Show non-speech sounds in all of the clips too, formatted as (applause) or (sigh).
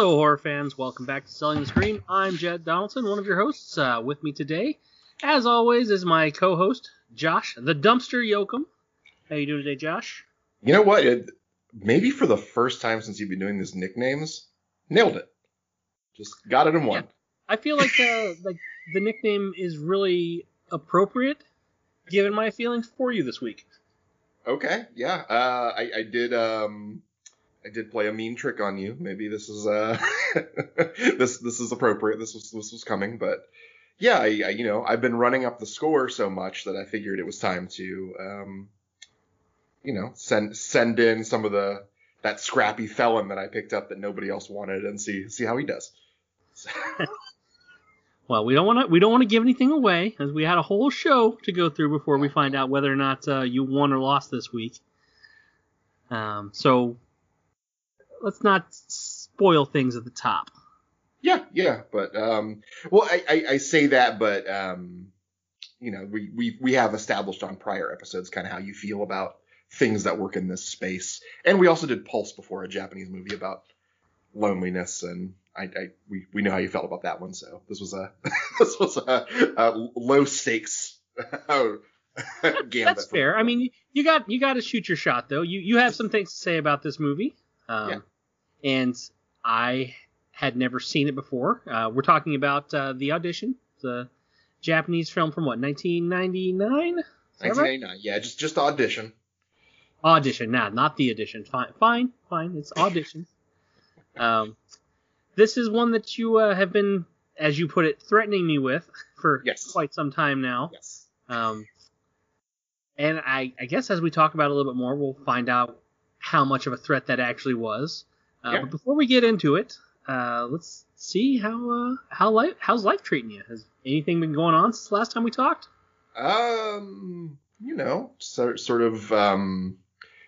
Hello, horror fans. Welcome back to Selling the Screen. I'm Jed Donaldson, one of your hosts. Uh, with me today, as always, is my co-host Josh, the Dumpster Yoakum. How you doing today, Josh? You know what? It, maybe for the first time since you've been doing these nicknames, nailed it. Just got it in one. I feel like the (laughs) like the nickname is really appropriate, given my feelings for you this week. Okay, yeah. Uh, I, I did. Um, I did play a mean trick on you. Maybe this is uh, (laughs) this this is appropriate. This was this was coming, but yeah, I, I, you know I've been running up the score so much that I figured it was time to um, you know send send in some of the that scrappy felon that I picked up that nobody else wanted and see see how he does. (laughs) well, we don't want to we don't want to give anything away as we had a whole show to go through before we find out whether or not uh, you won or lost this week. Um, so let's not spoil things at the top. Yeah, yeah, but um, well, I, I, I say that, but um, you know, we we we have established on prior episodes kind of how you feel about things that work in this space, and we also did Pulse before, a Japanese movie about loneliness, and I, I we we know how you felt about that one, so this was a (laughs) this was a, a low stakes. That's fair. I mean, you got you got to shoot your shot though. You you have some things to say about this movie. Um, yeah and I had never seen it before. Uh, we're talking about uh, the audition, the Japanese film from what 1999. 1999, right? yeah, just just audition. Audition, nah, not the audition. Fine, fine, fine. It's audition. (laughs) um, this is one that you uh, have been, as you put it, threatening me with for yes. quite some time now. Yes. Um, and I, I guess as we talk about it a little bit more, we'll find out how much of a threat that actually was. Uh, yeah. But before we get into it, uh, let's see how uh, how life how's life treating you? Has anything been going on since the last time we talked? Um, you know, so, sort of um,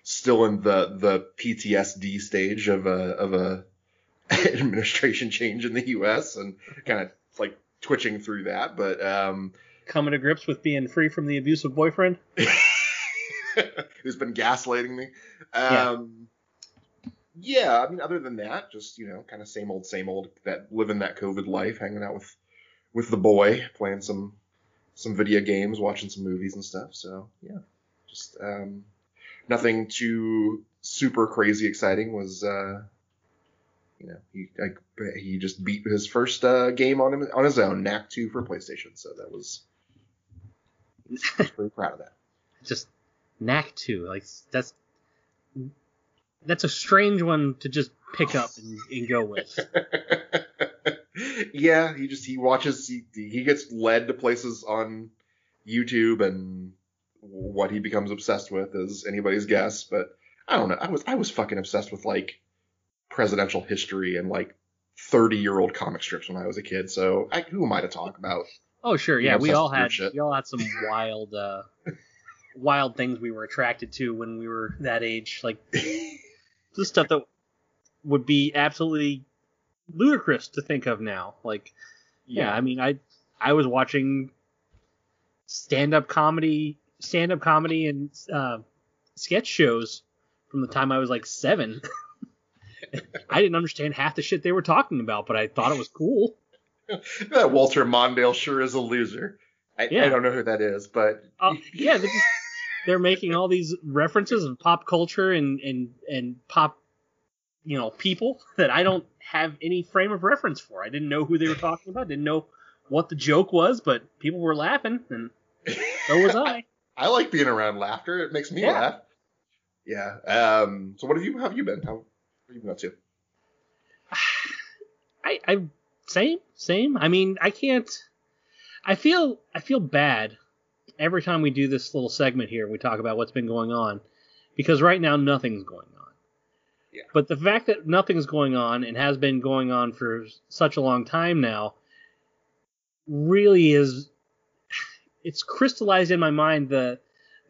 still in the the PTSD stage of a of a (laughs) administration change in the U.S. and kind of like twitching through that, but um, coming to grips with being free from the abusive boyfriend (laughs) who's been gaslighting me. Um, yeah, I mean, other than that, just you know, kind of same old, same old. That living that COVID life, hanging out with with the boy, playing some some video games, watching some movies and stuff. So yeah, just um, nothing too super crazy exciting. Was uh, you know, he like he just beat his first uh, game on him on his own, Knack two for PlayStation. So that was, was pretty proud of that. (laughs) Just Knack two, like that's that's a strange one to just pick up and, and go with. (laughs) yeah, he just he watches he he gets led to places on YouTube and what he becomes obsessed with is anybody's guess, but I don't know. I was I was fucking obsessed with like presidential history and like 30 year old comic strips when I was a kid. So I, who am I to talk about? Oh sure, yeah, we all had we all had some wild uh (laughs) wild things we were attracted to when we were that age. Like (laughs) the stuff that would be absolutely ludicrous to think of now. Like, yeah, yeah I mean, I I was watching stand up comedy, stand up comedy, and uh, sketch shows from the time I was like seven. (laughs) I didn't understand half the shit they were talking about, but I thought it was cool. that (laughs) Walter Mondale sure is a loser. I, yeah. I don't know who that is, but uh, yeah, they're making all these references of pop culture and and and pop you know people that I don't have any frame of reference for. I didn't know who they were talking about. Didn't know what the joke was, but people were laughing, and so was I. (laughs) I like being around laughter. It makes me yeah. laugh. Yeah. Um. So what have you how have you been? How have you been up to? (sighs) I I same same. I mean I can't. I feel I feel bad every time we do this little segment here, we talk about what's been going on, because right now nothing's going on. Yeah. But the fact that nothing's going on and has been going on for such a long time now really is it's crystallized in my mind the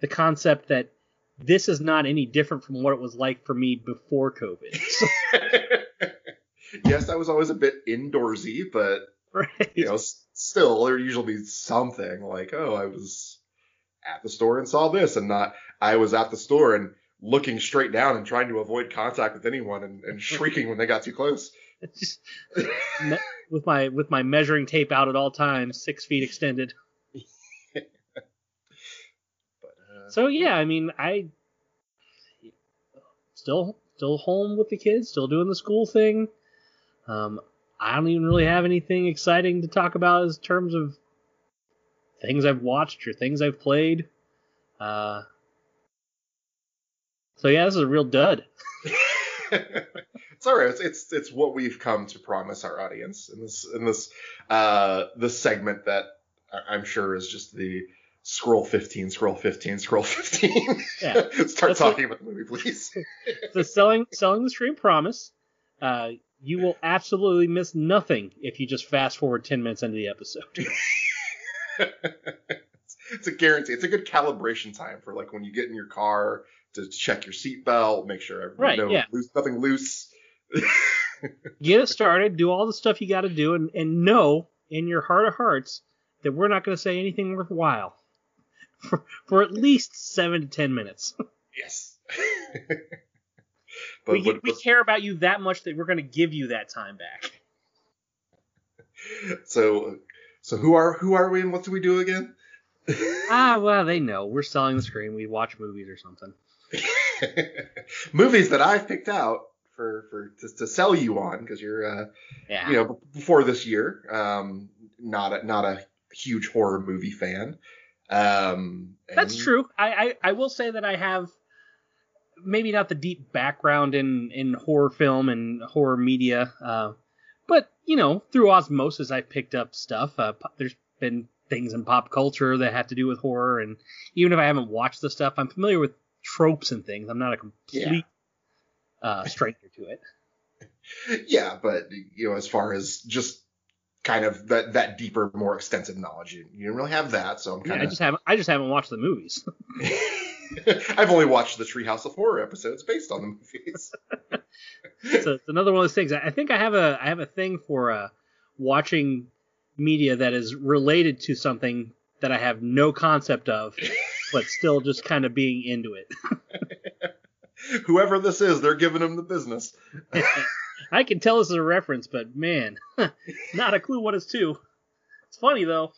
the concept that this is not any different from what it was like for me before COVID. (laughs) (laughs) yes, I was always a bit indoorsy, but right. you know, still there usually be something like, oh, I was at the store and saw this, and not I was at the store and looking straight down and trying to avoid contact with anyone and, and shrieking when they got too close. (laughs) with my with my measuring tape out at all times, six feet extended. (laughs) but, uh, so yeah, I mean, I still still home with the kids, still doing the school thing. Um, I don't even really have anything exciting to talk about in terms of things I've watched or things I've played. Uh, so yeah, this is a real dud. (laughs) it's all right. It's, it's it's what we've come to promise our audience in this in this uh this segment that I'm sure is just the scroll 15, scroll 15, scroll 15. Yeah. (laughs) Start That's talking what, about the movie, please. (laughs) the selling selling the Screen promise. Uh, you will absolutely miss nothing if you just fast forward 10 minutes into the episode. (laughs) it's a guarantee. It's a good calibration time for like when you get in your car to check your seatbelt, make sure right, no, yeah. loose, nothing loose. (laughs) get it started, do all the stuff you got to do, and, and know in your heart of hearts that we're not going to say anything worthwhile (laughs) for, for at least seven to ten minutes. Yes. but, we, but, we care about you that much that we're going to give you that time back. So, so who are who are we and what do we do again? (laughs) ah, well, they know we're selling the screen. We watch movies or something. (laughs) movies that I've picked out for for to, to sell you on because you're uh, yeah. you know before this year um, not a not a huge horror movie fan. Um, That's true. I, I I will say that I have maybe not the deep background in in horror film and horror media, uh, but you know through osmosis I've picked up stuff. Uh, there's been things in pop culture that have to do with horror, and even if I haven't watched the stuff, I'm familiar with tropes and things. I'm not a complete yeah. uh, stranger to it. (laughs) Yeah, but you know, as far as just kind of that that deeper, more extensive knowledge, you, you don't really have that. So I'm kind yeah, of. I just haven't. I just haven't watched the movies. (laughs) (laughs) I've only watched the Treehouse of Horror episodes based on the movies. (laughs) so it's another one of those things. I think I have a I have a thing for uh, watching media that is related to something that I have no concept of but still just kind of being into it. (laughs) Whoever this is, they're giving them the business. I can tell this is a reference, but man, not a clue what it's to. It's funny though.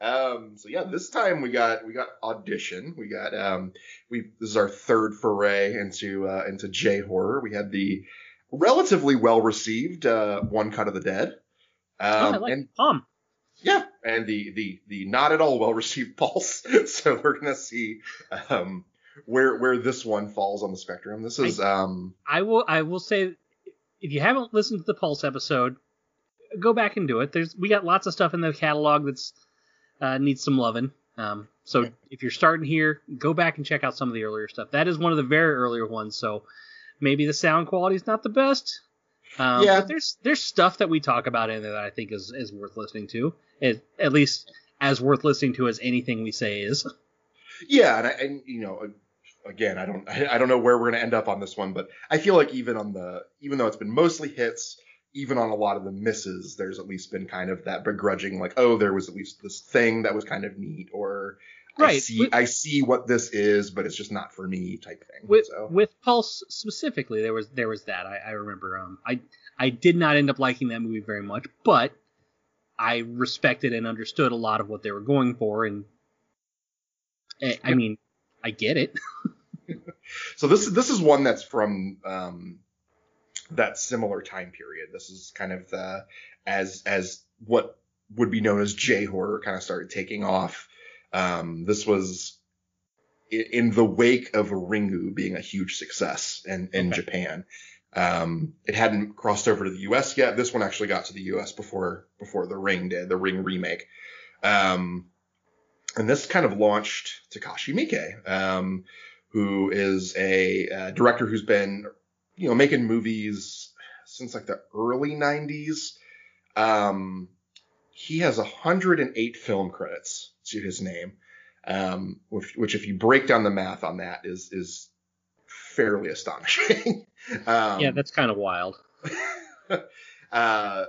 Um, so yeah, this time we got we got audition. We got um, we this is our third foray into uh, into J horror. We had the relatively well received uh, One Cut of the Dead. Um, oh, I like and, Palm. Yeah, and the the the not at all well received (laughs) Pulse. so we're gonna see um, where where this one falls on the spectrum. This is I, um. I will I will say if you haven't listened to the Pulse episode, go back and do it. There's we got lots of stuff in the catalog that's uh, needs some loving. Um, so if you're starting here, go back and check out some of the earlier stuff. That is one of the very earlier ones. So maybe the sound quality is not the best. Um, yeah. But there's there's stuff that we talk about in there that I think is is worth listening to it, at least as worth listening to as anything we say is. Yeah, and, I, and you know, again, I don't (laughs) I don't know where we're gonna end up on this one, but I feel like even on the even though it's been mostly hits, even on a lot of the misses, there's at least been kind of that begrudging, like, oh, there was at least this thing that was kind of neat, or right. I see with, I see what this is, but it's just not for me type thing. With so. with Pulse specifically, there was there was that I, I remember. Um, I I did not end up liking that movie very much, but I respected and understood a lot of what they were going for, and I, I mean, I get it. (laughs) so this this is one that's from um, that similar time period. This is kind of the as as what would be known as J horror kind of started taking off. Um, this was in the wake of Ringu being a huge success in, in okay. Japan. Um, it hadn't crossed over to the U.S. yet. This one actually got to the U.S. before before the Ring did, the Ring remake. Um, and this kind of launched Takashi Miike, um, who is a uh, director who's been, you know, making movies since like the early 90s. Um, he has 108 film credits to his name, um, which, which, if you break down the math on that, is is fairly astonishing. (laughs) um, yeah, that's kind of wild. (laughs) uh,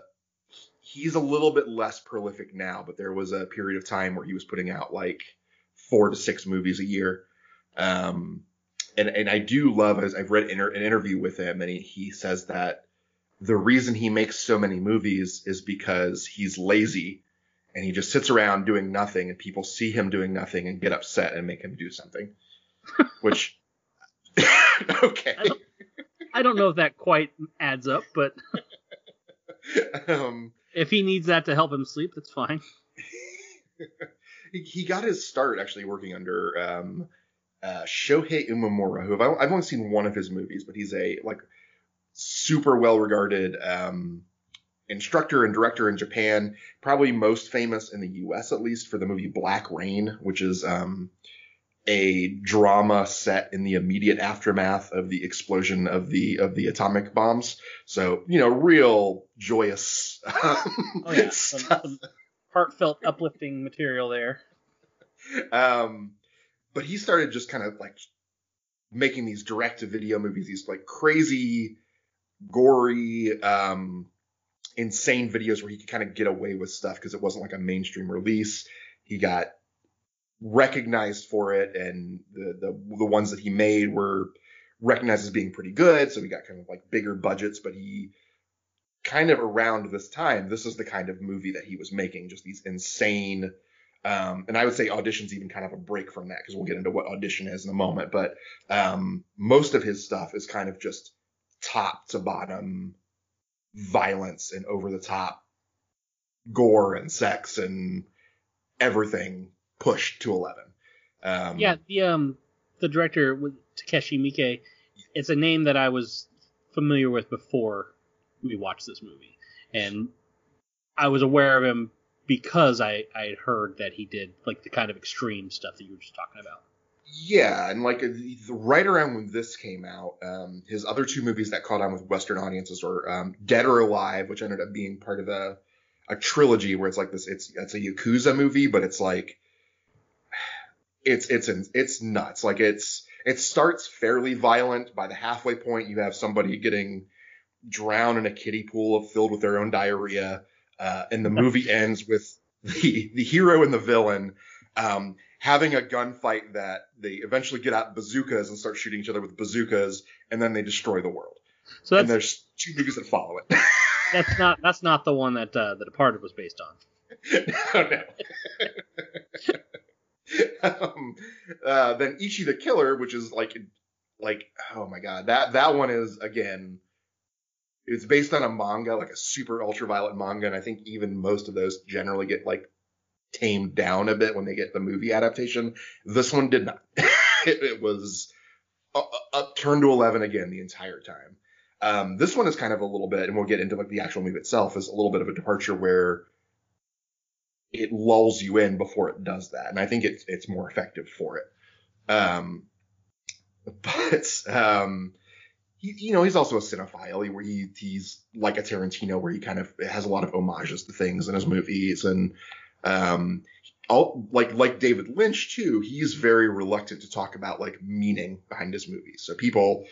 he's a little bit less prolific now, but there was a period of time where he was putting out like four to six movies a year. Um, and and I do love as I've read inter- an interview with him, and he, he says that the reason he makes so many movies is because he's lazy and he just sits around doing nothing and people see him doing nothing and get upset and make him do something. (laughs) Which (laughs) okay. I don't, I don't, know if that quite adds up, but (laughs) um, if he needs that to help him sleep, that's fine. he, he got his start actually working under um, uh, Shohei Imamura, who I've, I've only seen one of his movies, but he's a like super well regarded um, instructor and director in Japan, probably most famous in the U.S. at least for the movie Black Rain, which is um, a drama set in the immediate aftermath of the explosion of the of the atomic bombs. So you know, real joyous. (laughs) oh yeah, some, some heartfelt, uplifting material there. Um, but he started just kind of like making these direct to video movies, these like crazy, gory, um, insane videos where he could kind of get away with stuff because it wasn't like a mainstream release. He got recognized for it, and the the the ones that he made were recognized as being pretty good. So he got kind of like bigger budgets, but he kind of around this time, this is the kind of movie that he was making, just these insane. Um, and I would say auditions even kind of a break from that because we'll get into what audition is in a moment. But um, most of his stuff is kind of just top to bottom violence and over the top gore and sex and everything pushed to 11. Um, yeah, the um the director Takeshi Miike, it's a name that I was familiar with before we watched this movie, and I was aware of him because I I had heard that he did like the kind of extreme stuff that you were just talking about. Yeah, and like right around when this came out, um, his other two movies that caught on with Western audiences were um, Dead or Alive, which ended up being part of a a trilogy where it's like this. It's it's a yakuza movie, but it's like (sighs) it's it's it's nuts. Like it's it starts fairly violent. By the halfway point, you have somebody getting drowned in a kiddie pool filled with their own diarrhea, uh, and the movie (laughs) ends with the the hero and the villain um, having a gunfight that they eventually get out bazookas and start shooting each other with bazookas, and then they destroy the world. So and there's two movies that follow it. (laughs) that's not that's not the one that uh, The Departed was based on. no, no. (laughs) um, uh, then Ichi the Killer, which is like, like, oh my god, that that one is again, it's based on a manga, like a super ultraviolet manga, and I think even most of those generally get like tamed down a bit when they get the movie adaptation. This one did not. (laughs) it, it, was up turned to eleven again the entire time. Um, this one is kind of a little bit, and we'll get into like the actual movie itself, is a little bit of a departure where it lulls you in before it does that, and I think it's it's more effective for it. Um, (laughs) but um, he, you know, he's also a cinephile where he he's like a Tarantino where he kind of has a lot of homages to things in his movies and um, all like like David Lynch too. He's very reluctant to talk about like meaning behind his movies. So people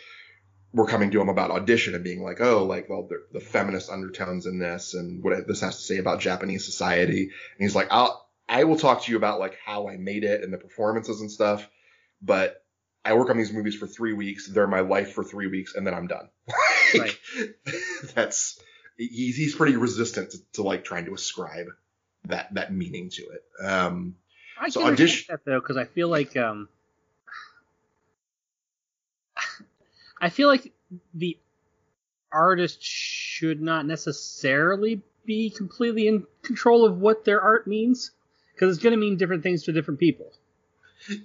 were coming to him about audition and being like, oh, like, well, the feminist undertones in this and what this has to say about Japanese society. And he's like, I'll, I will talk to you about like how I made it and the performances and stuff, but I work on these movies for three weeks. They're my life for three weeks, and then I'm done. (laughs) right. (laughs) That's he's he's pretty resistant to, to, like trying to ascribe that that meaning to it. Um, I so audition that though because I feel like um, (sighs) I feel like the artist should not necessarily be completely in control of what their art means because it's going to mean different things to different people.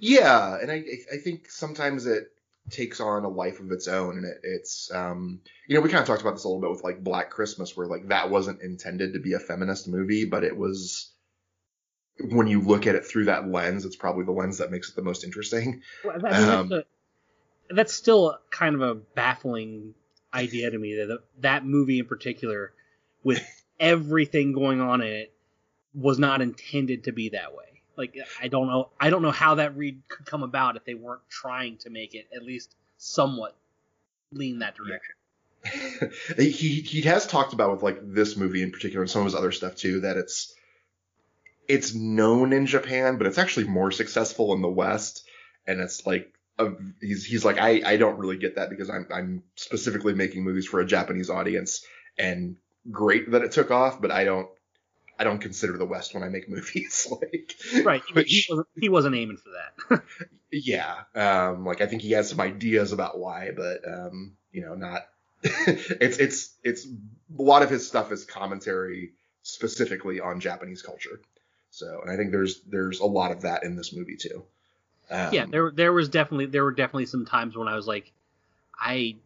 Yeah, and I I think sometimes it takes on a life of its own, and it, it's um you know we kind of talked about this a little bit with like Black Christmas, where like that wasn't intended to be a feminist movie, but it was. When you look at it through that lens, it's probably the lens that makes it the most interesting. Well, um, that's, a, that's still kind of a baffling idea to me that that movie in particular, with (laughs) everything going on in it, was not intended to be that way. Like I don't know I don't know how that read could come about if they weren't trying to make it at least somewhat lean that direction. (laughs) he he has talked about with like this movie in particular and some of his other stuff too that it's it's known in Japan but it's actually more successful in the West and it's like a, he's he's like I I don't really get that because I'm I'm specifically making movies for a Japanese audience and great that it took off, but I don't I don't consider the West when I make (laughs) movies. like right, which, he, wasn't, he wasn't aiming for that. (laughs) yeah, um, like I think he has some ideas about why, but um, you know, not. (laughs) it's it's it's a lot of his stuff is commentary specifically on Japanese culture. So, and I think there's there's a lot of that in this movie too. Um, yeah, there there was definitely there were definitely some times when I was like, I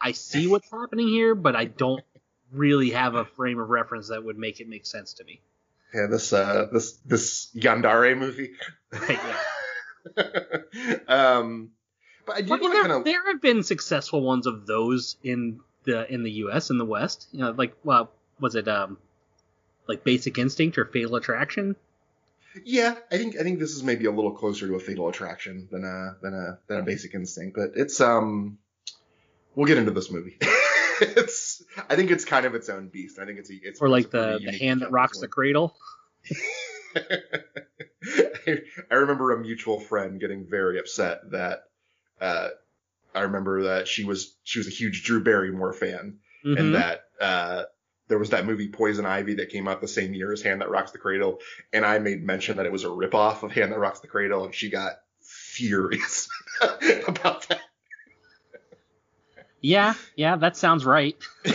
I see what's happening here, but I don't really have a frame of reference that would make it make sense to me. Yeah, this uh this this Yandere movie. Right, yeah. (laughs) um, but I did want to kind of. There have been successful ones of those in the in the U.S. in the West. You know, like well, was it um like Basic Instinct or Fatal Attraction? Yeah, I think I think this is maybe a little closer to a Fatal Attraction than a than a than a Basic Instinct, but it's um we'll get into this movie. (laughs) it's I think it's kind of its own beast. I think it's a, it's or like the the hand that rocks the cradle. I, (laughs) I remember a mutual friend getting very upset that uh, I remember that she was she was a huge Drew Barrymore fan mm-hmm. and that uh, there was that movie Poison Ivy that came out the same year as Hand That Rocks the Cradle, and I made mention that it was a ripoff of Hand That Rocks the Cradle, and she got furious (laughs) about that. Yeah, yeah, that sounds right. (laughs)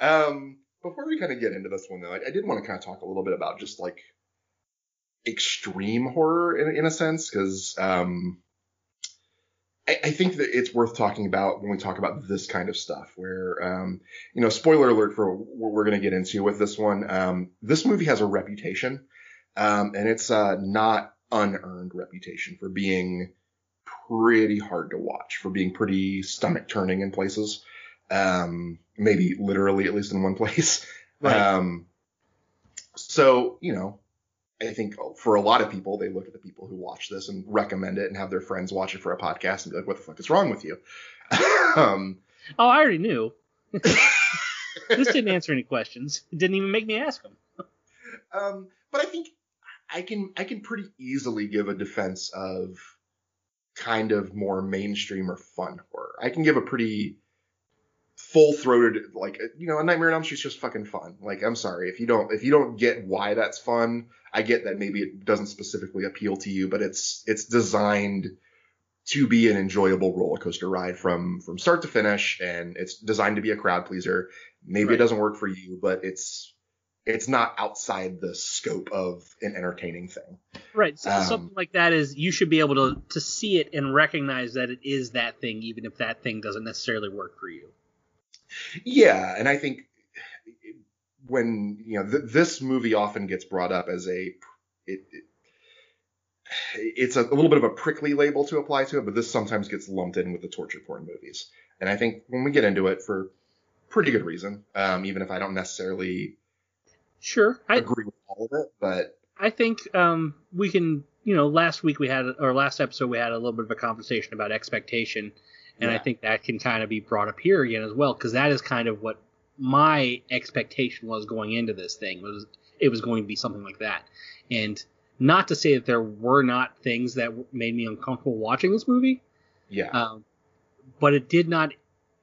um, before we kind of get into this one, though, I, I did want to kind of talk a little bit about just like extreme horror in, in a sense, because um, I, I, think that it's worth talking about when we talk about this kind of stuff. Where, um, you know, spoiler alert for what we're going to get into with this one. Um, this movie has a reputation, um, and it's uh, not unearned reputation for being pretty hard to watch, for being pretty stomach turning in places. Um, maybe literally, at least in one (laughs) place. Right. Um, so, you know, I think for a lot of people, they look at the people who watch this and recommend it and have their friends watch it for a podcast and be like, what the fuck is wrong with you? (laughs) um, oh, I already knew. (laughs) this didn't answer any questions. It didn't even make me ask them. Um, but I think I can I can pretty easily give a defense of kind of more mainstream or fun horror. I can give a pretty full throated like you know a Nightmare on Elm Street's just fucking fun. Like I'm sorry if you don't if you don't get why that's fun. I get that maybe it doesn't specifically appeal to you, but it's it's designed to be an enjoyable roller coaster ride from from start to finish, and it's designed to be a crowd pleaser. Maybe right. it doesn't work for you, but it's it's not outside the scope of an entertaining thing. Right. So um, something like that is you should be able to to see it and recognize that it is that thing, even if that thing doesn't necessarily work for you. Yeah, and I think when you know th- this movie often gets brought up as a it, it it's a, a, little bit of a prickly label to apply to it, but this sometimes gets lumped in with the torture porn movies. And I think when we get into it, for pretty good reason, um, even if I don't necessarily sure I agree with all of it, but I think um, we can. You know, last week we had, or last episode we had a little bit of a conversation about expectation, and yeah. I think that can kind of be brought up here again as well, because that is kind of what my expectation was going into this thing was it was going to be something like that, and not to say that there were not things that made me uncomfortable watching this movie. Yeah. Um, but it did not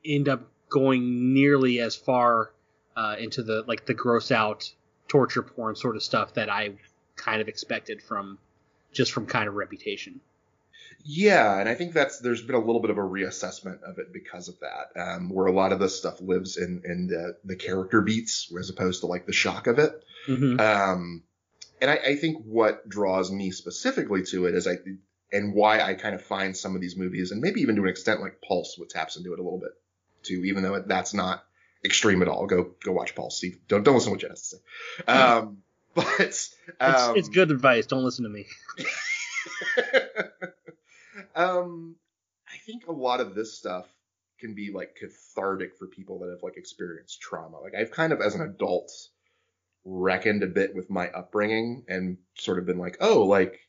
end up going nearly as far uh, into the like the gross out torture porn sort of stuff that I kind of expected from just from kind of reputation. Yeah, and I think that's there's been a little bit of a reassessment of it because of that, um, where a lot of this stuff lives in in the, the character beats as opposed to like the shock of it. Mm-hmm. Um, and I, I think what draws me specifically to it is I and why I kind of find some of these movies and maybe even to an extent like Pulse, what taps into it a little bit too, even though that's not extreme at all. Go go watch Paul Steve. Don't don't listen to what Jen has to say. Um, (laughs) but um, it's, it's good advice. Don't listen to me. (laughs) (laughs) um, I think a lot of this stuff can be like cathartic for people that have like experienced trauma. Like I've kind of as an adult reckoned a bit with my upbringing and sort of been like, oh, like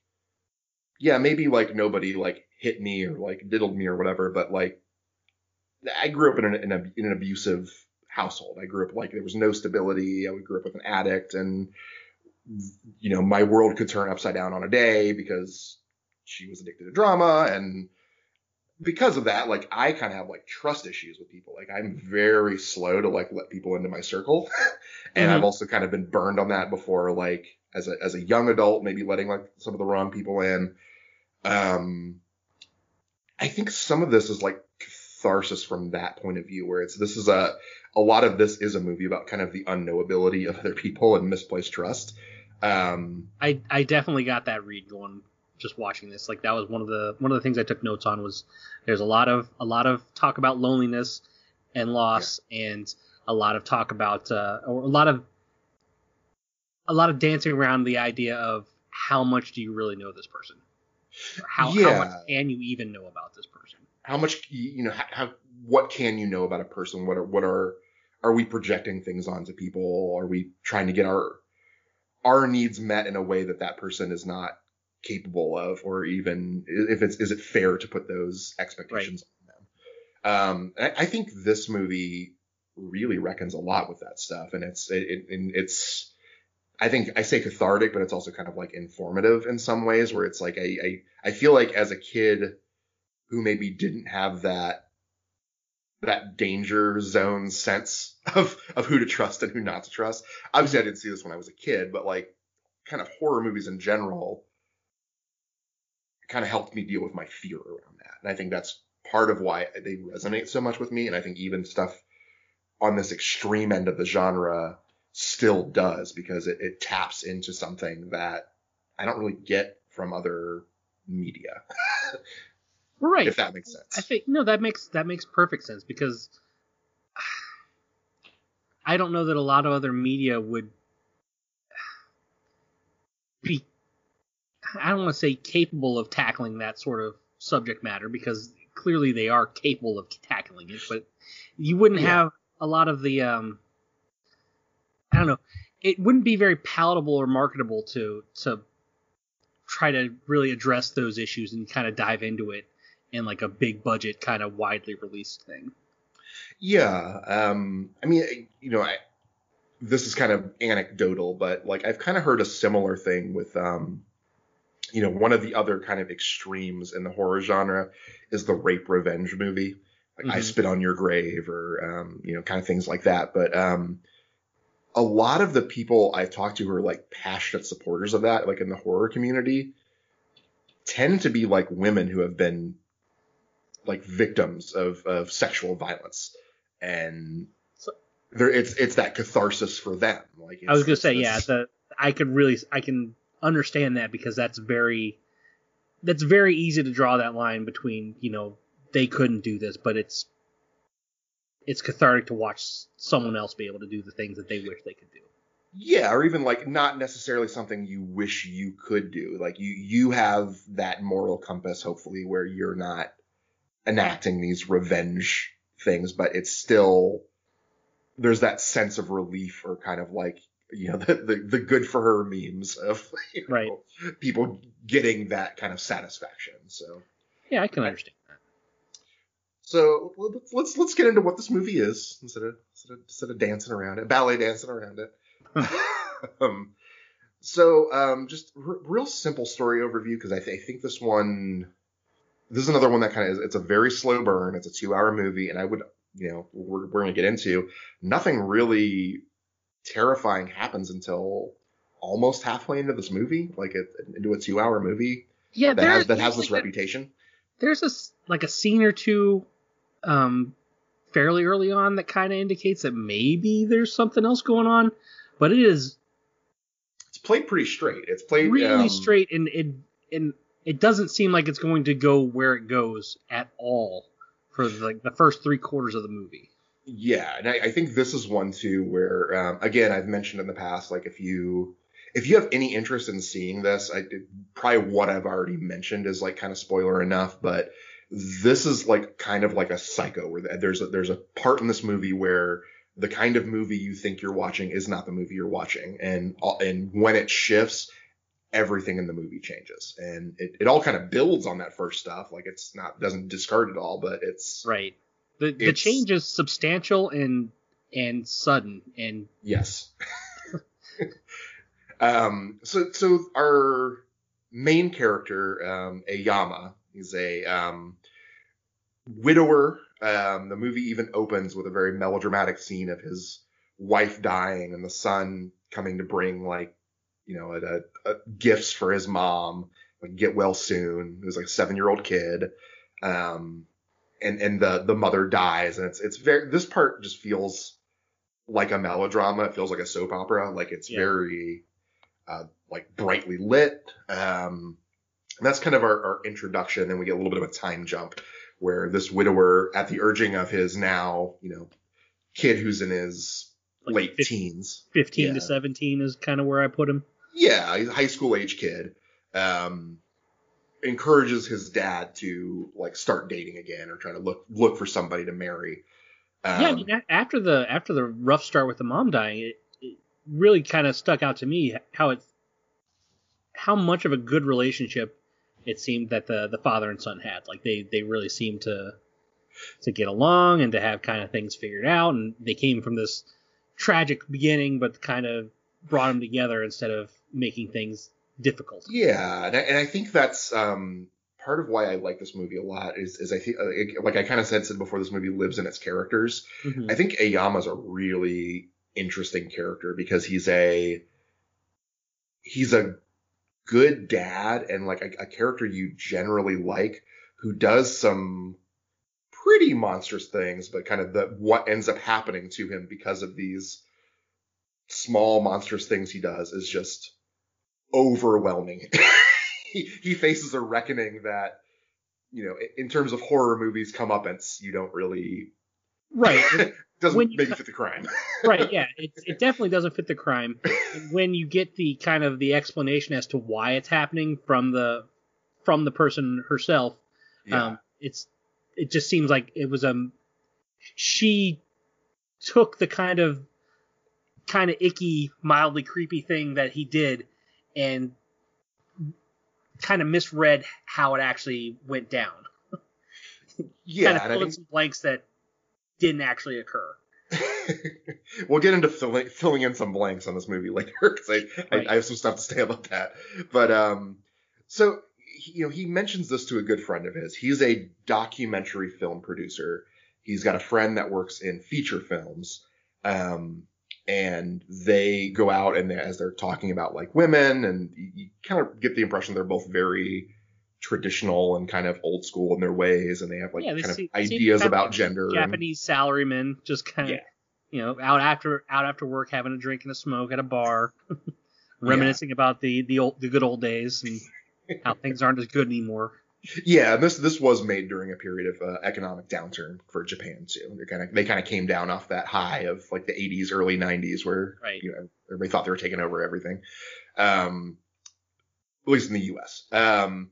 yeah, maybe like nobody like hit me or like diddled me or whatever, but like I grew up in an, in, a, in an abusive household. I grew up like there was no stability. I grew up with an addict, and you know my world could turn upside down on a day because she was addicted to drama, and because of that, like I kind of have like trust issues with people. Like I'm very slow to like let people into my circle, (laughs) and mm-hmm. I've also kind of been burned on that before. Like as a as a young adult, maybe letting like some of the wrong people in. Um, I think some of this is like catharsis from that point of view, where it's this is a a lot of this is a movie about kind of the unknowability of other people and misplaced trust. Um, I I definitely got that read going just watching this. Like that was one of the one of the things I took notes on was there's a lot of a lot of talk about loneliness and loss yeah. and a lot of talk about uh, or a lot of a lot of dancing around the idea of how much do you really know this person? How, yeah. how much can you even know about this person? How much you know? How, what can you know about a person? What are what are are we projecting things onto people? Are we trying to get our our needs met in a way that that person is not capable of, or even if it's is it fair to put those expectations right. on them? Um, I, I, think this movie really reckons a lot with that stuff, and it's it, it, it's I think I say cathartic, but it's also kind of like informative in some ways, where it's like I, I, I feel like as a kid who maybe didn't have that that danger zone sense of of who to trust and who not to trust. Obviously, I didn't see this when I was a kid, but like kind of horror movies in general kind of helped me deal with my fear around that. And I think that's part of why they resonate so much with me. And I think even stuff on this extreme end of the genre still does because it, it taps into something that I don't really get from other media. (laughs) right. If that makes sense. I think no, that makes that makes perfect sense because (sighs) I don't know that a lot of other media would be I don't want to say capable of tackling that sort of subject matter because clearly they are capable of tackling it, but you wouldn't yeah. have a lot of the um I don't know. It wouldn't be very palatable or marketable to to try to really address those issues and kind of dive into it in like a big budget kind of widely released thing. Yeah, um, I mean, you know, I, this is kind of anecdotal, but like I've kind of heard a similar thing with, um, you know, one of the other kind of extremes in the horror genre is the rape revenge movie, like mm-hmm. I Spit on Your Grave or, um, you know, kind of things like that. But um, a lot of the people I've talked to who are like passionate supporters of that, like in the horror community, tend to be like women who have been like victims of, of sexual violence. And so, there, it's it's that catharsis for them. Like I was gonna say, yeah, the, I could really I can understand that because that's very that's very easy to draw that line between you know they couldn't do this, but it's it's cathartic to watch someone else be able to do the things that they wish they could do. Yeah, or even like not necessarily something you wish you could do. Like you you have that moral compass hopefully where you're not enacting these revenge things, but it's still there's that sense of relief or kind of like you know (laughs) the the, the good for her memes of you know, right. people getting that kind of satisfaction. So yeah, I can understand. That. So let's let's get into what this movie is instead of instead of, instead of dancing around it, ballet dancing around it. (laughs) um, so um, just r- real simple story overview because I, th- I, think this one, this is another one that kind of is, it's a very slow burn. It's a two hour movie, and I would you know we're we're gonna get into nothing really terrifying happens until almost halfway into this movie, like it, into a two hour movie. Yeah, that has that has this like reputation. A, there's a like a scene or two um, fairly early on that kind of indicates that maybe there's something else going on, but it is. It's played pretty straight. It's played really um, straight, and it and it doesn't seem like it's going to go where it goes at all for like the first three quarters of the movie. Yeah, and I, I think this is one too where um, again I've mentioned in the past like if you if you have any interest in seeing this, I probably what I've already mentioned is like kind of spoiler enough, but this is like kind of like a psycho where there's a, there's a part in this movie where the kind of movie you think you're watching is not the movie you're watching and and when it shifts everything in the movie changes. And it, it all kind of builds on that first stuff. Like it's not doesn't discard it all but it's right. The the change is substantial and and sudden and yes. (laughs) Um so so our main character um Aoyama He's a um, widower. Um, the movie even opens with a very melodramatic scene of his wife dying and the son coming to bring like, you know, a, a, gifts for his mom, like get well soon. It was like a seven year old kid. Um, and, and the, the mother dies and it's, it's very, this part just feels like a melodrama. It feels like a soap opera. Like it's yeah. very, uh, like brightly lit. Um, and that's kind of our, our introduction. Then we get a little bit of a time jump where this widower, at the urging of his now, you know, kid who's in his like late 15, teens, 15 yeah. to 17 is kind of where I put him. Yeah, he's a high school age kid. Um, encourages his dad to like start dating again or try to look look for somebody to marry. Um, yeah, I mean, after the after the rough start with the mom dying, it, it really kind of stuck out to me how it how much of a good relationship it seemed that the the father and son had. Like they they really seemed to to get along and to have kind of things figured out, and they came from this tragic beginning, but kind of brought them together instead of making things difficult. Yeah, and I, and I think that's um, part of why I like this movie a lot. Is is I think uh, like I kind of said, said before, this movie lives in its characters. Mm-hmm. I think Aoyama's a really interesting character because he's a he's a good dad and like a, a character you generally like who does some pretty monstrous things, but kind of the what ends up happening to him because of these small monstrous things he does is just overwhelming. (laughs) he, he faces a reckoning that, you know, in terms of horror movies, comeuppance, you don't really right (laughs) doesn't when maybe fit the crime. (laughs) right, yeah, it, it definitely doesn't fit the crime. when you get the kind of the explanation as to why it's happening from the from the person herself, yeah. um, it's it just seems like it was a um, she took the kind of kind of icky, mildly creepy thing that he did and kind of misread how it actually went down. (laughs) yeah, kind of filled in some blanks that didn't actually occur. (laughs) we'll get into filling, filling in some blanks on this movie later (laughs) because I, right. I, I, have some stuff to say about that. But um, so you know, he mentions this to a good friend of his. He's a documentary film producer. He's got a friend that works in feature films. Um, and they go out and they, as they're talking about like women and you, you kind of get the impression they're both very traditional and kind of old school in their ways, and they have like yeah, kind see, of ideas about gender. Japanese and, salarymen just kind of, yeah. you know, out after out after work having a drink and a smoke at a bar, (laughs) reminiscing yeah. about the the old the good old days and how things aren't as good anymore. Yeah, this this was made during a period of uh, economic downturn for Japan too. They kind of they kind of came down off that high of like the 80s, early 90s, where right. you know everybody thought they were taking over everything. Um, at least in the U.S. Um,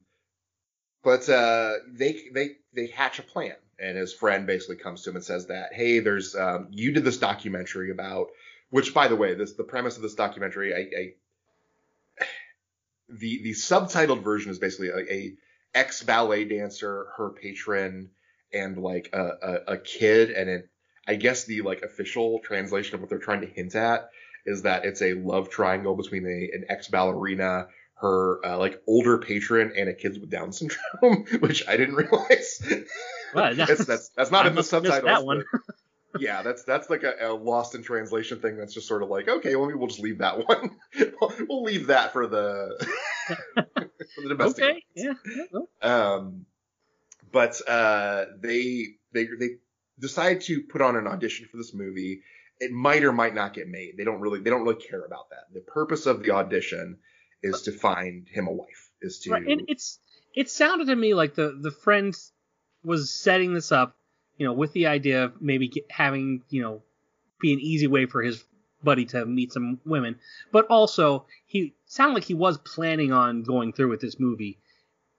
but uh, they they they hatch a plan, and his friend basically comes to him and says that, hey, there's um, you did this documentary about, which by the way, this the premise of this documentary, I, I (sighs) the the subtitled version is basically a, a ex ballet dancer, her patron, and like a, a, a kid, and it, I guess the like official translation of what they're trying to hint at is that it's a love triangle between a, an ex ballerina, her uh, like older patron and a kid with Down syndrome, (laughs) which I didn't realize. Well, (laughs) that's, that's that's not I in the subtitles. That one. Yeah, that's that's like a, a, lost in translation thing. That's just sort of like, okay, well, maybe we'll just leave that (laughs) one. we'll, we'll leave that for the (laughs) for the domestic. Okay, yeah. Um, but uh, they they they decide to put on an audition for this movie. It might or might not get made. They don't really they don't really care about that. The purpose of the audition is to find him a wife. Is to right. and it's it sounded to me like the the friend was setting this up, you know, with the idea of maybe get, having you know be an easy way for his buddy to meet some women, but also he sounded like he was planning on going through with this movie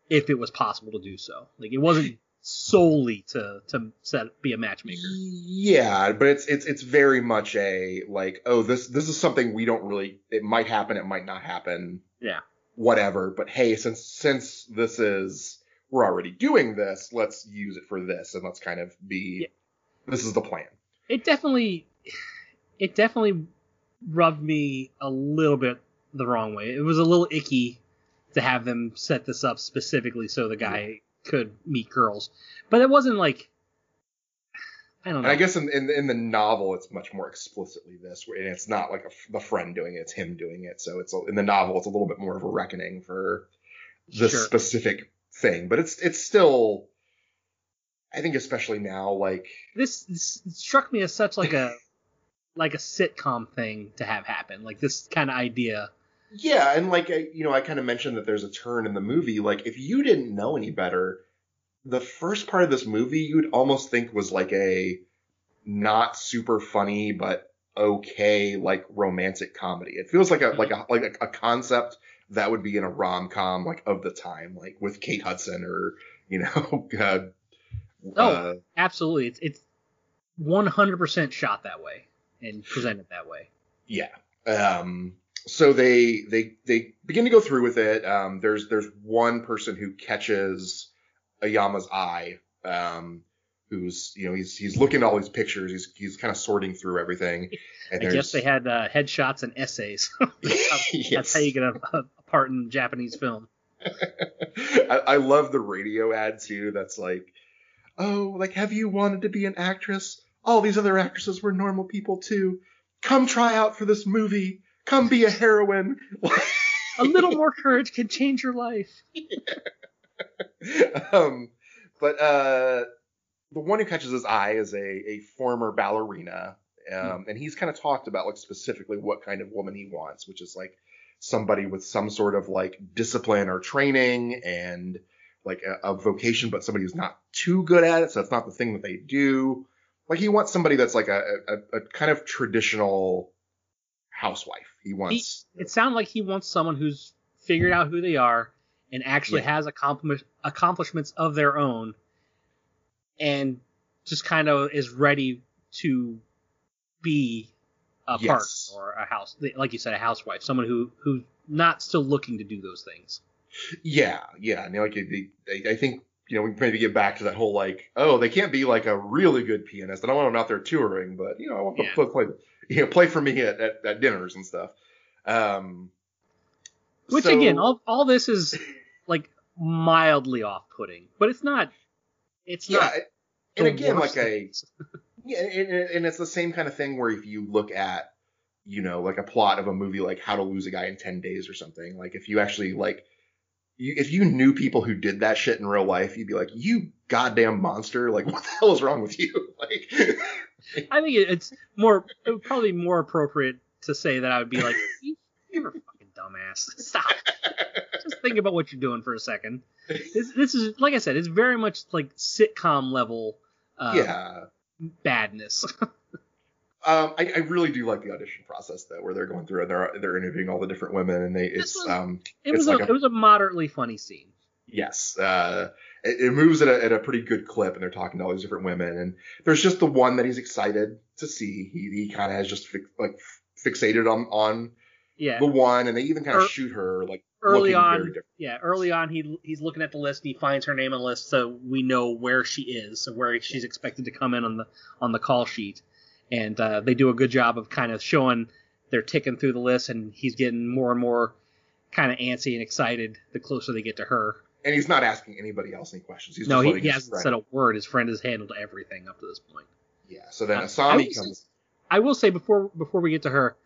if it was possible to do so. Like it wasn't solely to to set be a matchmaker. Yeah, but it's it's it's very much a like oh this this is something we don't really it might happen it might not happen yeah. Whatever. But hey, since since this is we're already doing this, let's use it for this and let's kind of be yeah. this is the plan. It definitely it definitely rubbed me a little bit the wrong way. It was a little icky to have them set this up specifically so the guy could meet girls, but it wasn't like I don't know. And I guess in, in in the novel, it's much more explicitly this, and it's not like a, the friend doing it; it's him doing it. So it's in the novel, it's a little bit more of a reckoning for the sure. specific thing, but it's it's still. I think especially now, like this, this struck me as such like a (laughs) like a sitcom thing to have happen, like this kind of idea. Yeah, and like I, you know, I kind of mentioned that there's a turn in the movie. Like if you didn't know any better, the first part of this movie you'd almost think was like a not super funny but okay like romantic comedy. It feels like a like a mm-hmm. like a, a concept that would be in a rom com like of the time, like with Kate Hudson or you know. (laughs) Uh, oh, uh, absolutely! It's it's 100% shot that way and presented that way. Yeah. Um. So they they they begin to go through with it. Um. There's there's one person who catches Aoyama's eye. Um, who's you know he's he's looking at all these pictures. He's he's kind of sorting through everything. And I guess they had uh, headshots and essays. (laughs) that's, (laughs) yes. that's, how you get a, a part in Japanese film. (laughs) I, I love the radio ad too. That's like, oh, like have you wanted to be an actress? All these other actresses were normal people too. Come try out for this movie. Come be a heroine. a little more courage can change your life. um, but uh, the one who catches his eye is a, a former ballerina, um, mm. and he's kind of talked about like specifically what kind of woman he wants, which is like somebody with some sort of like discipline or training and like a, a vocation, but somebody who's not too good at it, so it's not the thing that they do. Like he wants somebody that's like a, a, a kind of traditional housewife. He wants. He, it sounds like he wants someone who's figured out who they are and actually yeah. has accomplish, accomplishments of their own and just kind of is ready to be a yes. partner or a house like you said a housewife someone who who's not still looking to do those things yeah yeah I mean, like I, I think you know we maybe get back to that whole like oh they can't be like a really good pianist I don't want them out there touring but you know I want them yeah. to play you know play for me at, at, at dinners and stuff um which so, again all, all this is like mildly off-putting, but it's not. It's yeah, not. And again, like a (laughs) yeah, and, and it's the same kind of thing where if you look at you know like a plot of a movie like How to Lose a Guy in Ten Days or something, like if you actually like you, if you knew people who did that shit in real life, you'd be like, you goddamn monster! Like, (laughs) what the hell is wrong with you? (laughs) Like, I think it's more, it would probably more appropriate to say that I would be like, you're a fucking dumbass. Stop just think about what you're doing for a second. This, this is like I said, it's very much like sitcom level. Uh, yeah. Badness. (laughs) um, I, I, really do like the audition process though, where they're going through and they're they're interviewing all the different women, and they it's was, um it was like a, a, it was a moderately funny scene. Yes, uh, it, it, moves at a, at a pretty good clip, and they're talking to all these different women, and there's just the one that he's excited to see. He he kind of has just fi- like fixated on on yeah. the one, and they even kind of shoot her like early on, yeah, early on he he's looking at the list and he finds her name on the list, so we know where she is, so where she's expected to come in on the on the call sheet, and uh, they do a good job of kind of showing they're ticking through the list, and he's getting more and more kind of antsy and excited the closer they get to her. And he's not asking anybody else any questions. He's no, he, he hasn't said a word. His friend has handled everything up to this point. Yeah. So then Asami I comes. Say, I will say before before we get to her,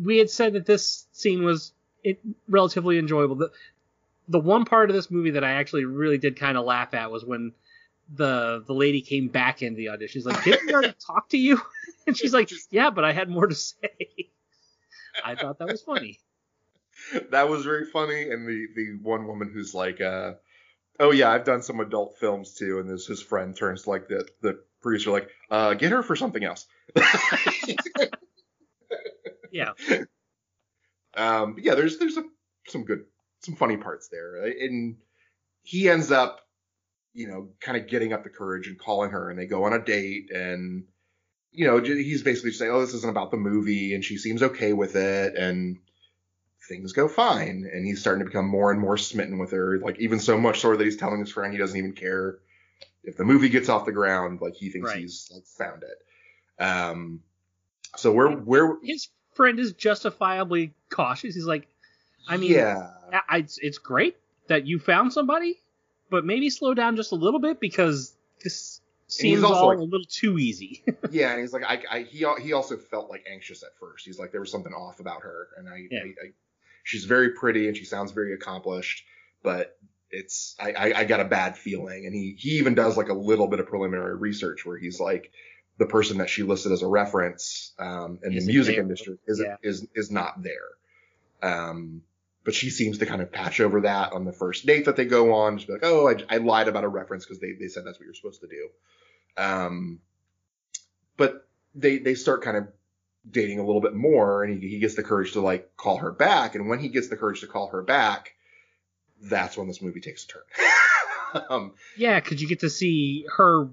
we had said that this scene was it, relatively enjoyable. The the one part of this movie that I actually really did kind of laugh at was when the the lady came back into the audition. She's like, "Didn't we already (laughs) talk to you?" (laughs) and she's like, "Yeah, but I had more to say." (laughs) I thought that was funny. That was very funny, and the the one woman who's like, uh, "Oh yeah, I've done some adult films too," and this his friend turns to like the the producer like, uh, "Get her for something else." Yeah. (laughs) Um, yeah, there's there's a, some good some funny parts there, and he ends up, you know, kind of getting up the courage and calling her, and they go on a date, and you know, he's basically saying, "Oh, this isn't about the movie," and she seems okay with it, and things go fine, and he's starting to become more and more smitten with her, like even so much so that he's telling his friend he doesn't even care if the movie gets off the ground, like he thinks right. he's like found it. Um, so we're we're his friend is justifiably cautious. He's like, I mean, yeah, I, it's, it's great that you found somebody, but maybe slow down just a little bit because this seems all like, a little too easy. (laughs) yeah, and he's like, I, I, he, he also felt like anxious at first. He's like, there was something off about her, and I, yeah. I, I she's very pretty and she sounds very accomplished, but it's I, I, I got a bad feeling. And he he even does like a little bit of preliminary research where he's like, the person that she listed as a reference um, in is the music industry is yeah. is is not there. Um, but she seems to kind of patch over that on the first date that they go on. Just be like, oh, I, I lied about a reference because they, they said that's what you're supposed to do. Um, but they they start kind of dating a little bit more, and he, he gets the courage to like call her back. And when he gets the courage to call her back, that's when this movie takes a turn. (laughs) um, yeah, because you get to see her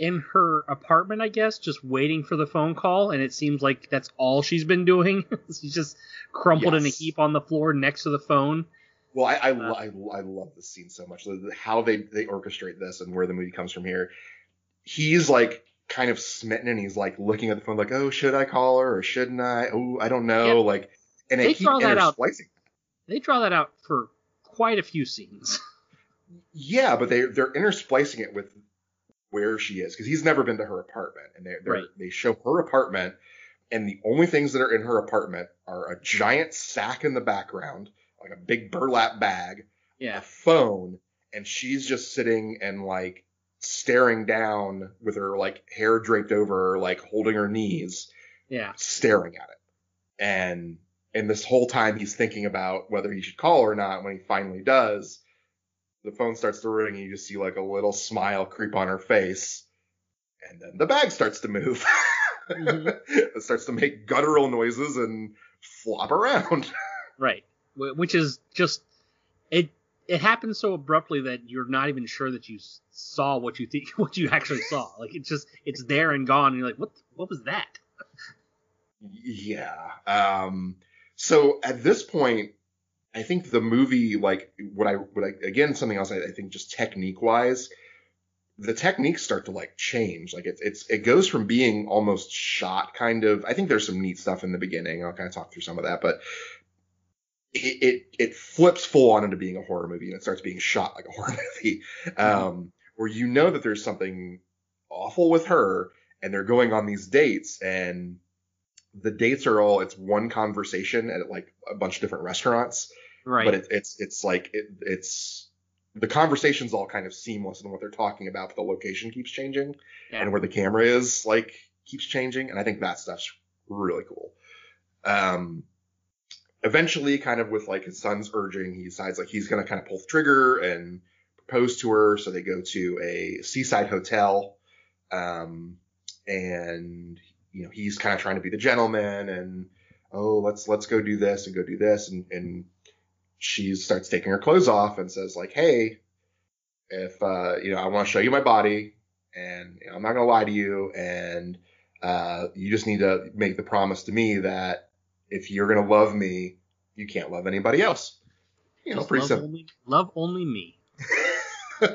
in her apartment, I guess, just waiting for the phone call, and it seems like that's all she's been doing. (laughs) she's just crumpled yes. in a heap on the floor next to the phone. Well, I I, uh, I, I love this scene so much. How they they orchestrate this and where the movie comes from here. He's like kind of smitten, and he's like looking at the phone, like, oh, should I call her or shouldn't I? Oh, I don't know. Yeah. Like, and they draw that out. They draw that out for quite a few scenes. (laughs) yeah, but they they're intersplicing it with where she is because he's never been to her apartment, and they right. they show her apartment, and the only things that are in her apartment are a giant sack in the background, like a big burlap bag, yeah, a phone, and she's just sitting and like staring down with her like hair draped over her, like holding her knees, yeah, staring at it, and and this whole time he's thinking about whether he should call or not. When he finally does, the phone starts to ring and you just see like a little smile creep on her face. And then the bag starts to move. Mm-hmm. (laughs) it starts to make guttural noises and flop around. (laughs) Right. Which is just it it happens so abruptly that you're not even sure that you saw what you think (laughs) what you actually saw. Like it's just it's there and gone and you're like what what was that? Yeah um so at this point I think the movie, like what I, what I, again, something else I, I think just technique wise, the techniques start to like change. Like it's, it's, it goes from being almost shot kind of, I think there's some neat stuff in the beginning. I'll kind of talk through some of that, but it, it, it flips full on into being a horror movie and it starts being shot like a horror (laughs) movie. Um, where you know that there's something awful with her and they're going on these dates and the dates are all it's one conversation at like a bunch of different restaurants. Right. But it, it's it's like it, it's the conversation's all kind of seamless in what they're talking about but the location keeps changing. Yeah. and where the camera is like keeps changing. And i think that stuff's really cool. Um eventually kind of with like his son's urging he decides like he's gonna kind of pull the trigger and propose to her. So they go to a seaside hotel um and you know, he's kind of trying to be the gentleman and, oh, let's, let's go do this and go do this. And, and she starts taking her clothes off and says like, Hey, if, uh, you know, I want to show you my body and you know, I'm not going to lie to you. And, uh, you just need to make the promise to me that if you're going to love me, you can't love anybody else. You know, pretty love simple. Only, love only me. (laughs)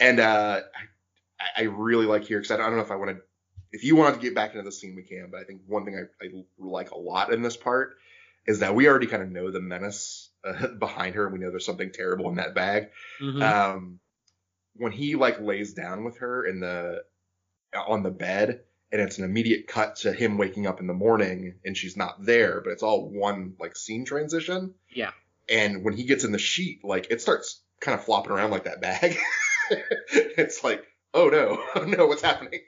and, uh, I, I really like here because I don't know if I want to if you want to get back into the scene, we can. But I think one thing I, I like a lot in this part is that we already kind of know the menace uh, (laughs) behind her, and we know there's something terrible in that bag. Mm-hmm. Um, when he like lays down with her in the on the bed, and it's an immediate cut to him waking up in the morning, and she's not there, but it's all one like scene transition. Yeah. And when he gets in the sheet, like it starts kind of flopping around like that bag. (laughs) it's like, oh no, (laughs) oh no, what's happening?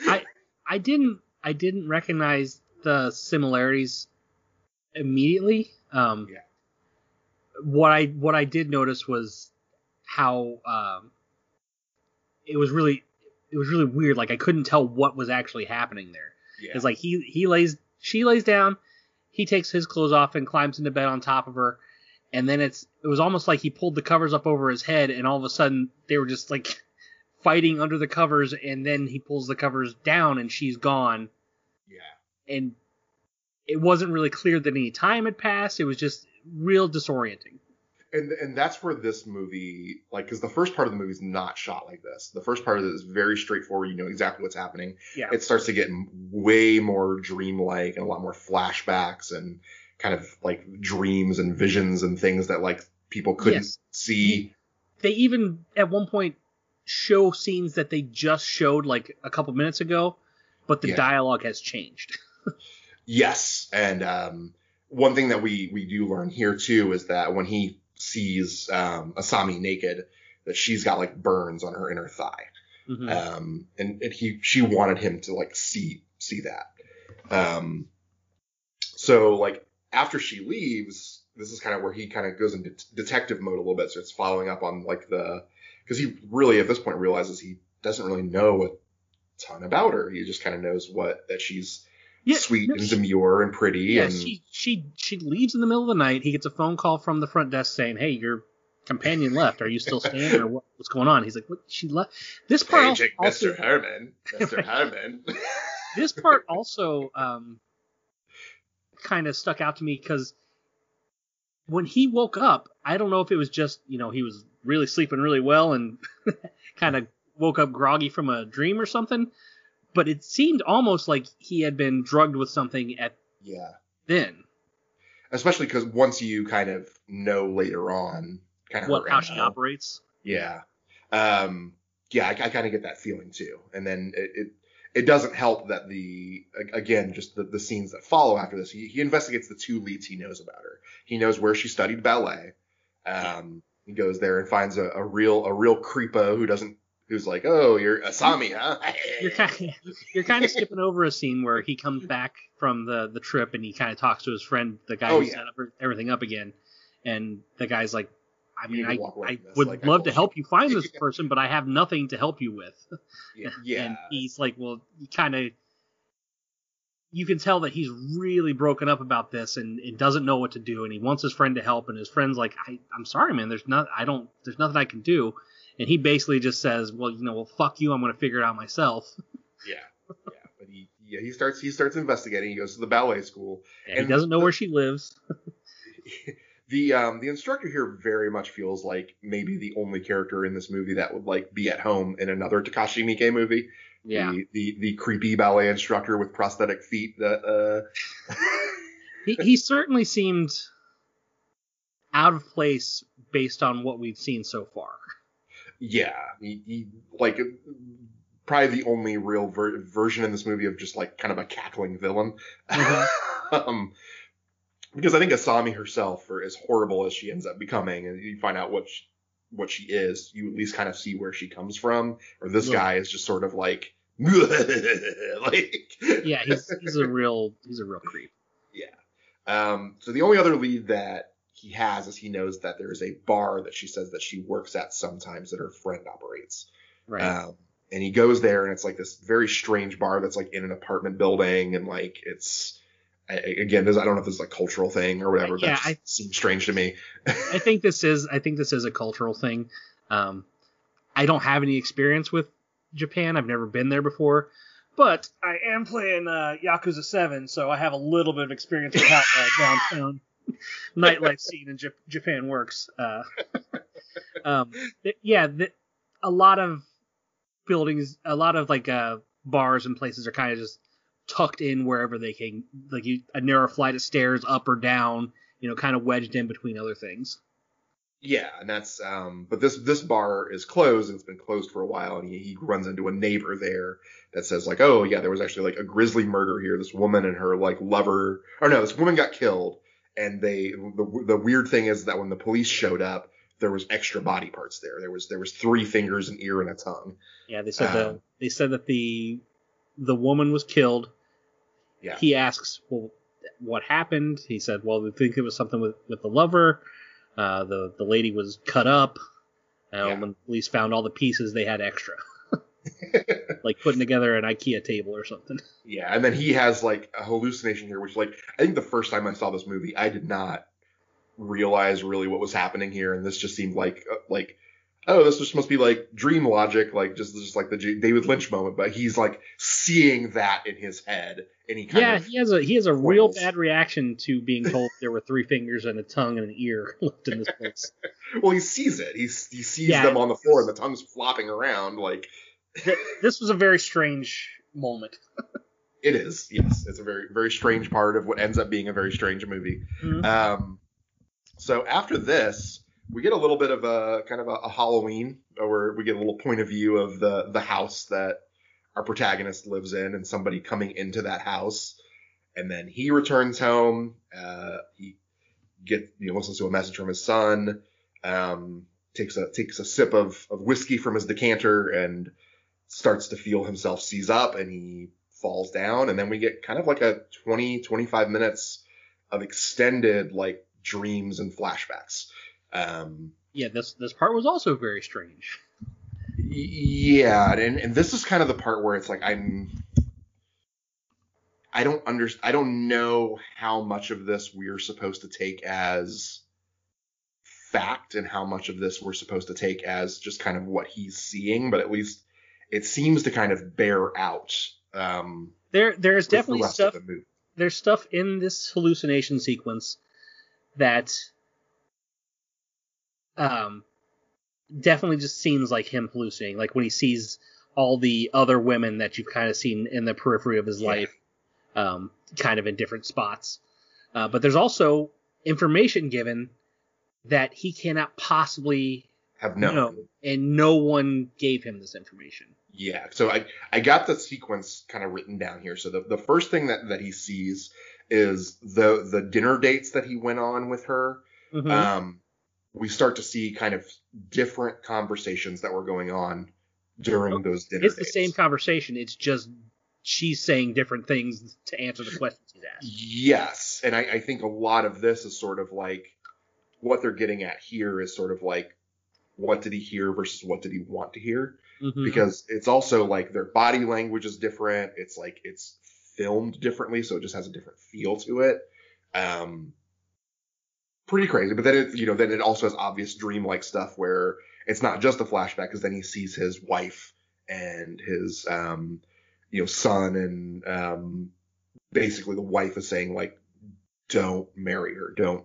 I I didn't I didn't recognize the similarities immediately. Um, yeah. What I what I did notice was how um, it was really it was really weird. Like I couldn't tell what was actually happening there. Yeah. It's like he he lays she lays down, he takes his clothes off and climbs into bed on top of her, and then it's it was almost like he pulled the covers up over his head, and all of a sudden they were just like fighting under the covers, and then he pulls the covers down and she's gone. Yeah. And it wasn't really clear that any time had passed. It was just real disorienting. And and that's where this movie, like, because the first part of the movie is not shot like this. The first part of it is very straightforward. You know exactly what's happening. Yeah. It starts to get way more dreamlike and a lot more flashbacks and kind of like dreams and visions and things that like people couldn't yes. see. They even at one point show scenes that they just showed like a couple minutes ago, but the yeah. dialogue has changed. (laughs) yes, and um, one thing that we we do learn here too is that when he sees um, Asami naked, that she's got like burns on her inner thigh, mm-hmm. um, and, and he she wanted him to like see see that. Um, so like after she leaves, this is kind of where he kind of goes into detective mode a little bit. So it's following up on like the because he really at this point realizes he doesn't really know a ton about her. He just kind of knows what that she's yeah, sweet no, and she, demure and pretty. Yeah, and she she she leaves in the middle of the night. He gets a phone call from the front desk saying, "Hey, your companion left. Are you still (laughs) staying, or what, what's going on?" He's like, "What? She left." This part, also, Mr. Herman, Mr. (laughs) Herman. (laughs) this part also um, kind of stuck out to me because when he woke up, I don't know if it was just you know he was really sleeping really well and (laughs) kind of woke up groggy from a dream or something, but it seemed almost like he had been drugged with something at yeah then. Especially because once you kind of know later on, kind of what how she operates. Yeah, um, yeah, I, I kind of get that feeling too. And then it, it it doesn't help that the again just the, the scenes that follow after this he, he investigates the two leads he knows about her he knows where she studied ballet um, he goes there and finds a, a real a real creepo who doesn't who's like oh you're asami huh (laughs) you're kind of, you're kind of skipping over a scene where he comes back from the the trip and he kind of talks to his friend the guy oh, who yeah. set up er, everything up again and the guy's like I mean, I, I would like, love to help you find this (laughs) person, but I have nothing to help you with. Yeah. yeah. (laughs) and he's like, well, you kind of, you can tell that he's really broken up about this and, and, doesn't know what to do, and he wants his friend to help, and his friend's like, I, I'm sorry, man, there's not, I don't, there's nothing I can do, and he basically just says, well, you know, well, fuck you, I'm gonna figure it out myself. (laughs) Yeah. Yeah. But he, yeah, he starts, he starts investigating. He goes to the ballet school, yeah, and he doesn't know the, where she lives. (laughs) the um the instructor here very much feels like maybe the only character in this movie that would like be at home in another Takashi Miike movie. Yeah. The the, the creepy ballet instructor with prosthetic feet that uh (laughs) he, he certainly seemed out of place based on what we've seen so far. Yeah, he, he like probably the only real ver- version in this movie of just like kind of a cackling villain. Mm-hmm. (laughs) um, because I think Asami herself, for as horrible as she ends up becoming, and you find out what she, what she is, you at least kind of see where she comes from. Or this yeah. guy is just sort of like, (laughs) like yeah, he's he's a real he's a real creep. Yeah. Um. So the only other lead that he has is he knows that there is a bar that she says that she works at sometimes that her friend operates. Right. Um, and he goes there and it's like this very strange bar that's like in an apartment building and like it's again, I don't know if this is a cultural thing or whatever. Yeah, that I, seems strange to me. I think this is. I think this is a cultural thing. Um, I don't have any experience with Japan. I've never been there before, but I am playing uh, Yakuza Seven, so I have a little bit of experience with how uh, (laughs) downtown nightlife scene in J- Japan works. Uh, (laughs) um, th- yeah, th- a lot of buildings, a lot of like uh, bars and places are kind of just tucked in wherever they can, like you, a narrow flight of stairs up or down, you know, kind of wedged in between other things. Yeah, and that's um, but this this bar is closed and it's been closed for a while, and he, he runs into a neighbor there that says like, oh yeah, there was actually like a grisly murder here. This woman and her like lover, or no, this woman got killed, and they the the weird thing is that when the police showed up, there was extra body parts there. There was there was three fingers, an ear, and a tongue. Yeah, they said um, the they said that the the woman was killed. Yeah. He asks, well, what happened? He said, well, we think it was something with, with the lover. Uh, the the lady was cut up. And yeah. When the police found all the pieces, they had extra. (laughs) (laughs) like putting together an IKEA table or something. Yeah, and then he has like a hallucination here, which like I think the first time I saw this movie, I did not realize really what was happening here, and this just seemed like uh, like oh, this just must be like dream logic, like just just like the David Lynch moment. But he's like seeing that in his head, and he yeah, he has a he has a real bad reaction to being told there were three fingers and a tongue and an ear (laughs) left in this place. (laughs) well, he sees it. He he sees yeah, them on the floor, and the tongue's flopping around. Like this was a very strange moment. (laughs) it is. Yes, it's a very very strange part of what ends up being a very strange movie. Mm-hmm. Um, so after this we get a little bit of a kind of a, a Halloween, where we get a little point of view of the the house that our protagonist lives in, and somebody coming into that house, and then he returns home. Uh, he gets you know listens to a message from his son. Um, takes a takes a sip of, of whiskey from his decanter and starts to feel himself seize up and he falls down and then we get kind of like a 20 25 minutes of extended like dreams and flashbacks um, yeah this this part was also very strange yeah and, and this is kind of the part where it's like i'm i don't under i don't know how much of this we're supposed to take as fact and how much of this we're supposed to take as just kind of what he's seeing, but at least it seems to kind of bear out. Um, there, there's definitely the stuff. The there's stuff in this hallucination sequence that um, definitely just seems like him hallucinating. Like when he sees all the other women that you've kind of seen in the periphery of his yeah. life, um, kind of in different spots. Uh, but there's also information given that he cannot possibly have known. Know, and no one gave him this information. Yeah, so I I got the sequence kind of written down here. So the the first thing that that he sees is the the dinner dates that he went on with her. Mm-hmm. Um, we start to see kind of different conversations that were going on during those dinner. It's dates. the same conversation. It's just she's saying different things to answer the questions he's asked. Yes, and I, I think a lot of this is sort of like what they're getting at here is sort of like what did he hear versus what did he want to hear mm-hmm. because it's also like their body language is different it's like it's filmed differently so it just has a different feel to it um pretty crazy but then it you know then it also has obvious dreamlike stuff where it's not just a flashback because then he sees his wife and his um you know son and um basically the wife is saying like don't marry her don't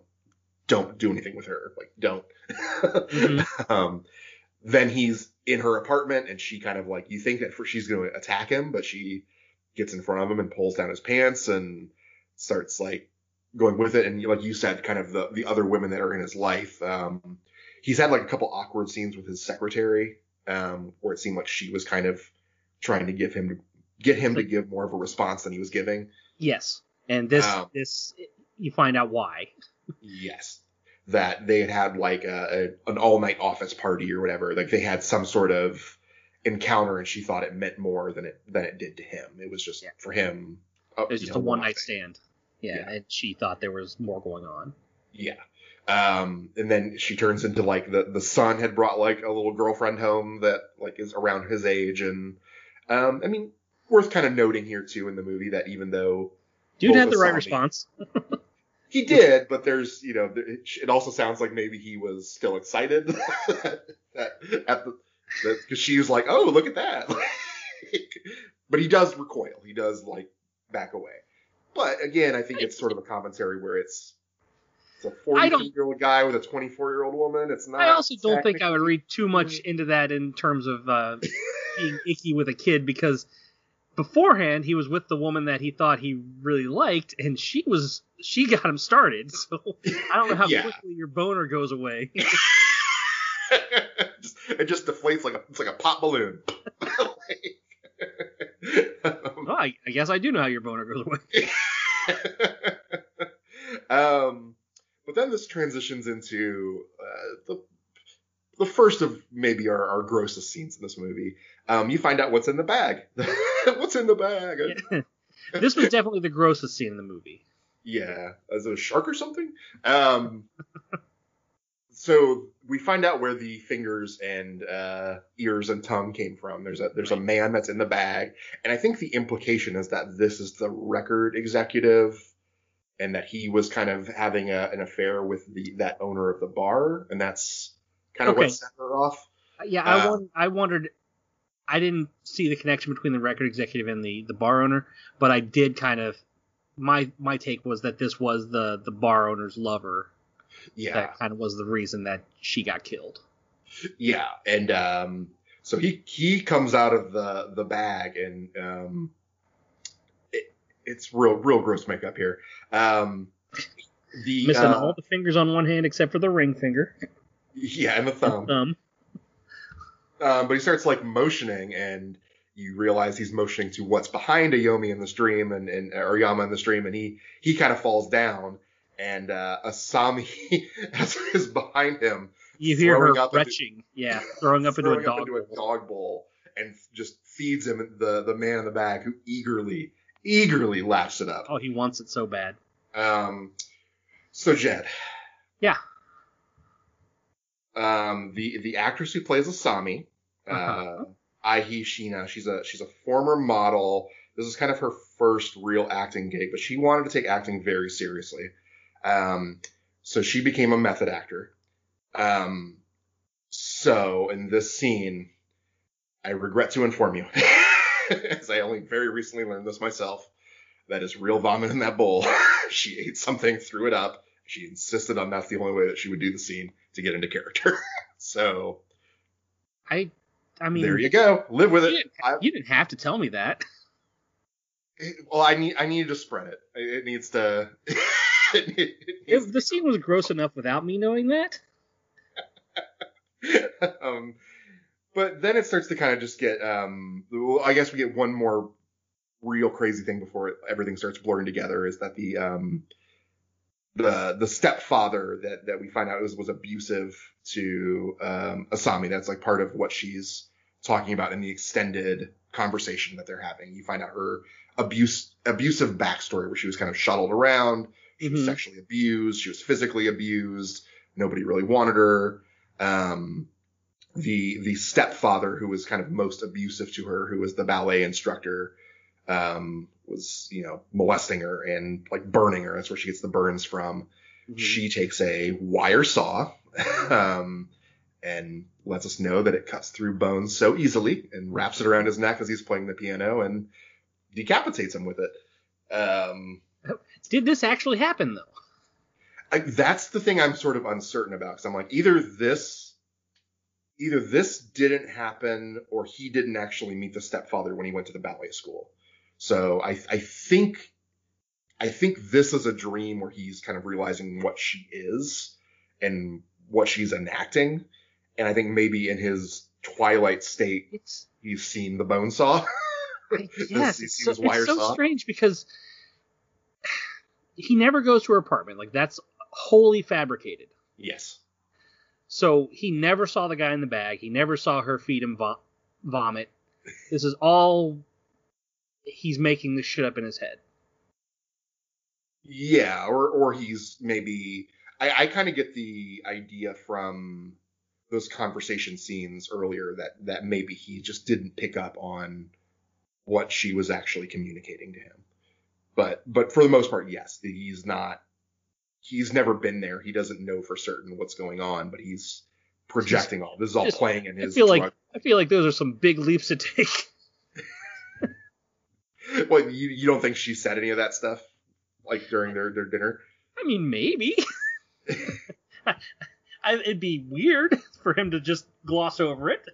don't do anything with her. Like, don't. mm-hmm. (laughs) um, then he's in her apartment and she kind of like, you think that for, she's going to attack him, but she gets in front of him and pulls down his pants and starts like going with it. And like you said, kind of the, the other women that are in his life. Um, he's had like a couple awkward scenes with his secretary, um, where it seemed like she was kind of trying to give him, to get him to give more of a response than he was giving. Yes. And this, um, this, you find out why. Yes. That they had had like a, a an all night office party or whatever. Like they had some sort of encounter and she thought it meant more than it than it did to him. It was just yeah. for him. Uh, it was just know, a one night stand. Yeah, yeah, and she thought there was more going on. Yeah. Um, and then she turns into like the the son had brought like a little girlfriend home that like is around his age and um, I mean worth kind of noting here too in the movie that even though dude had the right response. (laughs) He did, but there's, you know, it also sounds like maybe he was still excited (laughs) at, at the, because she was like, oh, look at that. (laughs) but he does recoil. He does like back away. But again, I think it's sort of a commentary where it's it's a 42 year old guy with a 24 year old woman. It's not. I also don't think I would read too much into that in terms of uh, (laughs) being icky with a kid because beforehand he was with the woman that he thought he really liked and she was she got him started (laughs) so i don't know how yeah. quickly your boner goes away (laughs) it just deflates like a it's like a pop balloon well, I, I, guess i do know how your boner goes away (laughs) um but then this transitions into uh, the the first of maybe our, our grossest scenes in this movie. Um, you find out what's in the bag. (laughs) what's in the bag? Yeah. this was definitely the grossest scene in the movie. Yeah, as a shark or something. Um, (laughs) so we find out where the fingers and uh, ears and tongue came from. There's a there's a man that's in the bag, and I think the implication is that this is the record executive, and that he was kind of having a, an affair with the that owner of the bar, and that's kind of okay. what set her off. Yeah, I, uh, won- I wondered. I didn't see the connection between the record executive and the, the bar owner, but I did kind of. My my take was that this was the the bar owner's lover. Yeah. That kind of was the reason that she got killed. Yeah, and um, so he he comes out of the the bag and um, it, it's real real gross makeup here. Um, the missing uh, all the fingers on one hand except for the ring finger. Yeah, and the thumb. thumb. Um, but he starts like motioning, and you realize he's motioning to what's behind Ayomi in the stream, and, and or Yama in the stream, and he he kind of falls down, and uh, Asami (laughs) is behind him. You hear her retching, into, yeah, throwing up into, a dog, into a dog bowl, and just feeds him the the man in the bag, who eagerly eagerly laps it up. Oh, he wants it so bad. Um, so Jed. Yeah. Um, the the actress who plays Asami, uh, uh-huh. Eihi Shiina, she's a she's a former model. This is kind of her first real acting gig, but she wanted to take acting very seriously. Um, so she became a method actor. Um, so in this scene, I regret to inform you, (laughs) as I only very recently learned this myself, that is real vomit in that bowl. (laughs) she ate something, threw it up. She insisted on that's the only way that she would do the scene to get into character. (laughs) so, I, I mean, there you go. Live with it. You didn't, I, you didn't have to tell me that. well, I need I needed to spread it. It needs to. It needs (laughs) if the scene was gross enough without me knowing that. (laughs) um, but then it starts to kind of just get. Um, I guess we get one more real crazy thing before everything starts blurring together is that the um, the the stepfather that that we find out was was abusive to um, Asami. That's like part of what she's talking about in the extended conversation that they're having. You find out her abuse abusive backstory where she was kind of shuttled around, she mm-hmm. was sexually abused, she was physically abused, nobody really wanted her. Um, the the stepfather who was kind of most abusive to her, who was the ballet instructor, um, was you know molesting her and like burning her. That's where she gets the burns from. Mm-hmm. She takes a wire saw (laughs) um, and lets us know that it cuts through bones so easily and wraps it around his neck as he's playing the piano and decapitates him with it. Um, (laughs) Did this actually happen though? I, that's the thing I'm sort of uncertain about because I'm like either this either this didn't happen or he didn't actually meet the stepfather when he went to the ballet school. So I, I think, I think this is a dream where he's kind of realizing what she is and what she's enacting. And I think maybe in his twilight state, it's, he's seen the bone saw. yes, (laughs) it's so, it's so strange because he never goes to her apartment. Like that's wholly fabricated. Yes. So he never saw the guy in the bag. He never saw her feed him vo- vomit. This is all he's making this shit up in his head. Yeah, or or he's maybe I, I kind of get the idea from those conversation scenes earlier that that maybe he just didn't pick up on what she was actually communicating to him. But but for the most part, yes, he's not he's never been there. He doesn't know for certain what's going on, but he's projecting all. This is all just, playing in his. I feel drug. like I feel like those are some big leaps to take. (laughs) what you you don't think she said any of that stuff like during their their dinner? I mean, maybe. (laughs) I, it'd be weird (laughs) for him to just gloss over it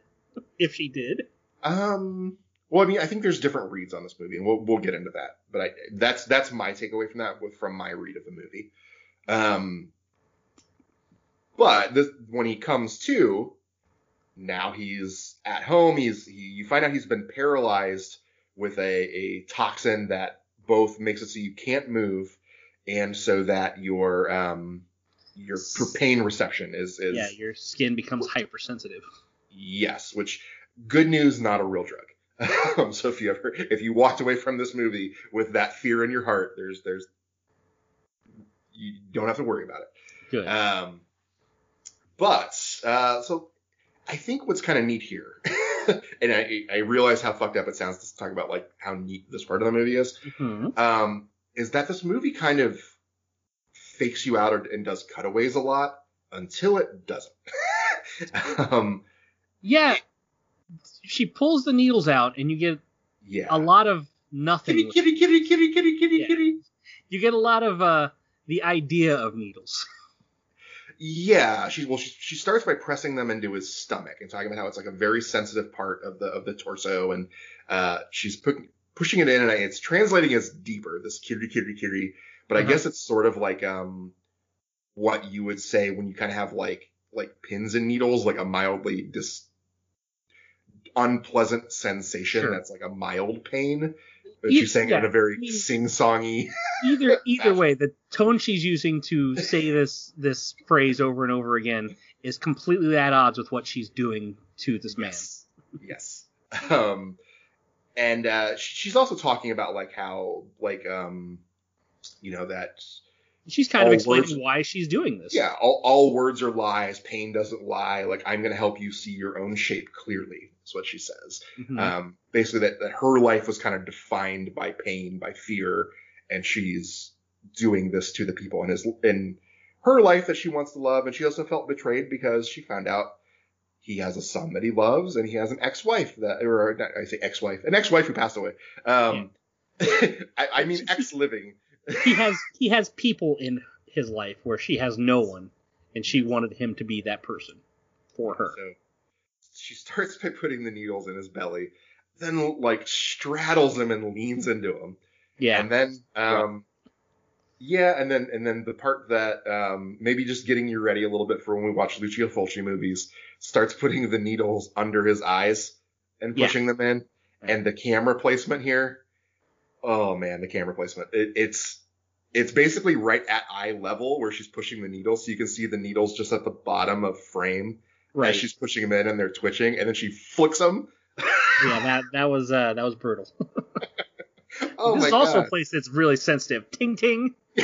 if she did. Um. Well, I mean, I think there's different reads on this movie, and we'll we'll get into that. But I that's that's my takeaway from that from my read of the movie. Um. But this, when he comes to, now he's at home. He's he, you find out he's been paralyzed with a, a toxin that both makes it so you can't move and so that your um your pain reception is is yeah your skin becomes hypersensitive. Yes, which good news, not a real drug. (laughs) um, so if you ever if you walked away from this movie with that fear in your heart, there's there's you don't have to worry about it. Good. Um, but uh, so I think what's kind of neat here (laughs) and I, I realize how fucked up it sounds to talk about like how neat this part of the movie is. Mm-hmm. Um, is that this movie kind of fakes you out or, and does cutaways a lot until it doesn't. (laughs) um, yeah, she pulls the needles out and you get yeah. a lot of nothing. Kitty, kitty, kitty, kitty, kitty, kitty, yeah. kitty. You get a lot of uh, the idea of needles. (laughs) Yeah, she well she, she starts by pressing them into his stomach and talking about how it's like a very sensitive part of the of the torso, and uh, she's put, pushing it in, and it's translating as deeper. This kiri kiri kiri, but uh-huh. I guess it's sort of like um what you would say when you kind of have like like pins and needles, like a mildly dis unpleasant sensation sure. that's like a mild pain. But she's saying yeah, it in a very I mean, sing-songy. Either either way, the tone she's using to say this this phrase over and over again is completely at odds with what she's doing to this man. Yes. yes. Um, and uh, she's also talking about like how like um, you know that she's kind of explaining words, why she's doing this. Yeah, all, all words are lies. Pain doesn't lie. Like I'm going to help you see your own shape clearly. Is what she says. Mm-hmm. Um, basically, that that her life was kind of defined by pain, by fear, and she's doing this to the people in his in her life that she wants to love, and she also felt betrayed because she found out he has a son that he loves, and he has an ex-wife that, or not, I say ex-wife, an ex-wife who passed away. Um, yeah. (laughs) I, I mean (laughs) ex-living he has he has people in his life where she has no one, and she wanted him to be that person for her. So she starts by putting the needles in his belly, then like straddles him and leans into him. Yeah. And then um yeah, and then and then the part that um maybe just getting you ready a little bit for when we watch Lucio Fulci movies starts putting the needles under his eyes and pushing yeah. them in. And the camera placement here oh man, the camera placement. It, it's it's basically right at eye level where she's pushing the needles, so you can see the needles just at the bottom of frame right. as she's pushing them in, and they're twitching, and then she flicks them. (laughs) yeah, that that was uh, that was brutal. (laughs) oh this is also God. a place that's really sensitive. Ting ting. (laughs)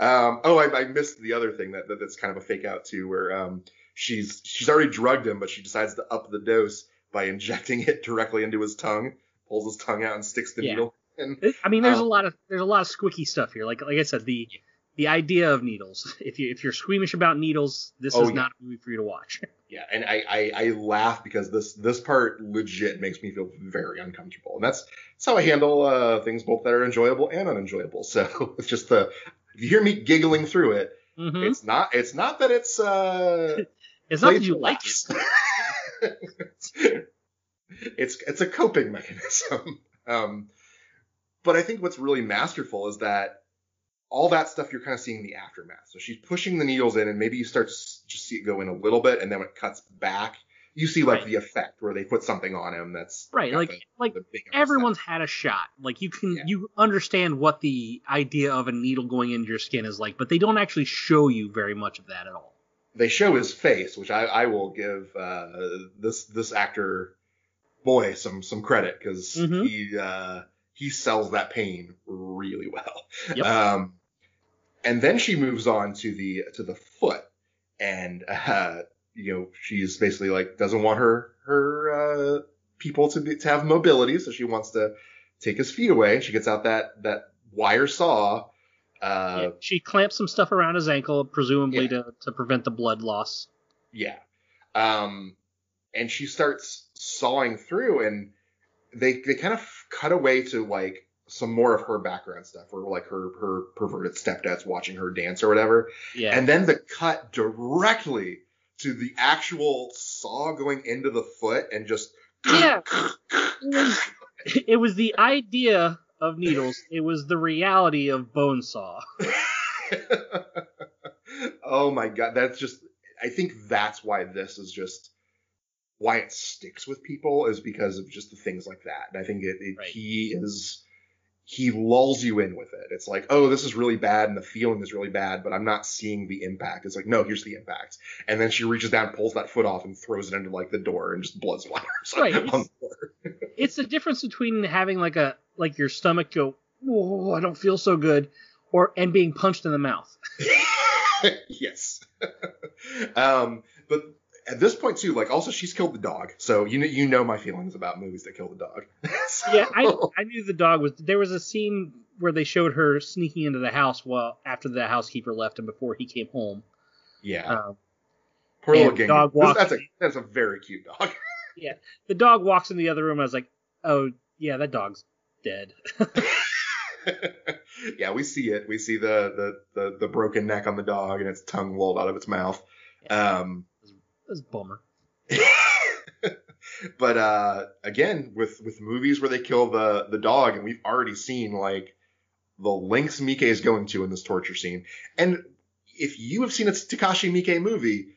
um, oh, I, I, missed the other thing that, that, that's kind of a fake out too, where um, she's she's already drugged him, but she decides to up the dose by injecting it directly into his tongue, pulls his tongue out and sticks the yeah. needle. In. I mean, there's uh, a lot of there's a lot of squicky stuff here. Like like I said, the the idea of needles. (laughs) If you if you're squeamish about needles, this oh, is yeah. not a movie for you to watch. (laughs) Yeah, and I, I, I laugh because this this part legit makes me feel very uncomfortable, and that's that's how I handle uh, things both that are enjoyable and unenjoyable. (laughs) So it's just the if you hear me giggling through it, mm-hmm. it's not it's not that it's uh it's not that you like it. It's it's a coping mechanism. (laughs) Um, but I think what's really masterful is that all that stuff you're kind of seeing the aftermath. So she's pushing the needles in, and maybe you start to just see it go in a little bit, and then when it cuts back, you see like right. the effect where they put something on him that's right. Like the, like the everyone's had a shot. Like you can yeah. you understand what the idea of a needle going into your skin is like, but they don't actually show you very much of that at all. They show his face, which I, I will give uh, this this actor boy some some credit because mm-hmm. he uh, he sells that pain really well. Yep. Um, and then she moves on to the to the foot, and (laughs) uh, you know she's basically like doesn't want her her uh, people to be to have mobility, so she wants to take his feet away. She gets out that that wire saw. Uh, yeah, she clamps some stuff around his ankle, presumably yeah. to to prevent the blood loss. Yeah. Um, and she starts sawing through and they they kind of cut away to like some more of her background stuff or like her her perverted stepdad's watching her dance or whatever. Yeah. And then the cut directly to the actual saw going into the foot and just Yeah. it, was, (laughs) it was the idea of needles. It was the reality of bone saw. (laughs) oh my god, that's just I think that's why this is just why it sticks with people is because of just the things like that. And I think it, it right. he is he lulls you in with it. It's like, oh, this is really bad and the feeling is really bad, but I'm not seeing the impact. It's like, no, here's the impact. And then she reaches down, pulls that foot off, and throws it into like the door, and just blood splatters right. on the floor. (laughs) it's the difference between having like a like your stomach go, oh, I don't feel so good, or and being punched in the mouth. (laughs) yes. (laughs) um, but at this point too, like also she's killed the dog, so you know you know my feelings about movies that kill the dog. (laughs) so. Yeah, I I knew the dog was. There was a scene where they showed her sneaking into the house while after the housekeeper left and before he came home. Yeah. Um, Poor little dog walks. That's a that's a very cute dog. (laughs) yeah, the dog walks in the other room. I was like, oh yeah, that dog's dead. (laughs) yeah, we see it. We see the, the the the broken neck on the dog and its tongue rolled out of its mouth. Yeah. Um, that's bummer. (laughs) but uh, again, with with movies where they kill the the dog, and we've already seen like the lengths Miike is going to in this torture scene, and if you have seen a Takashi Miike movie,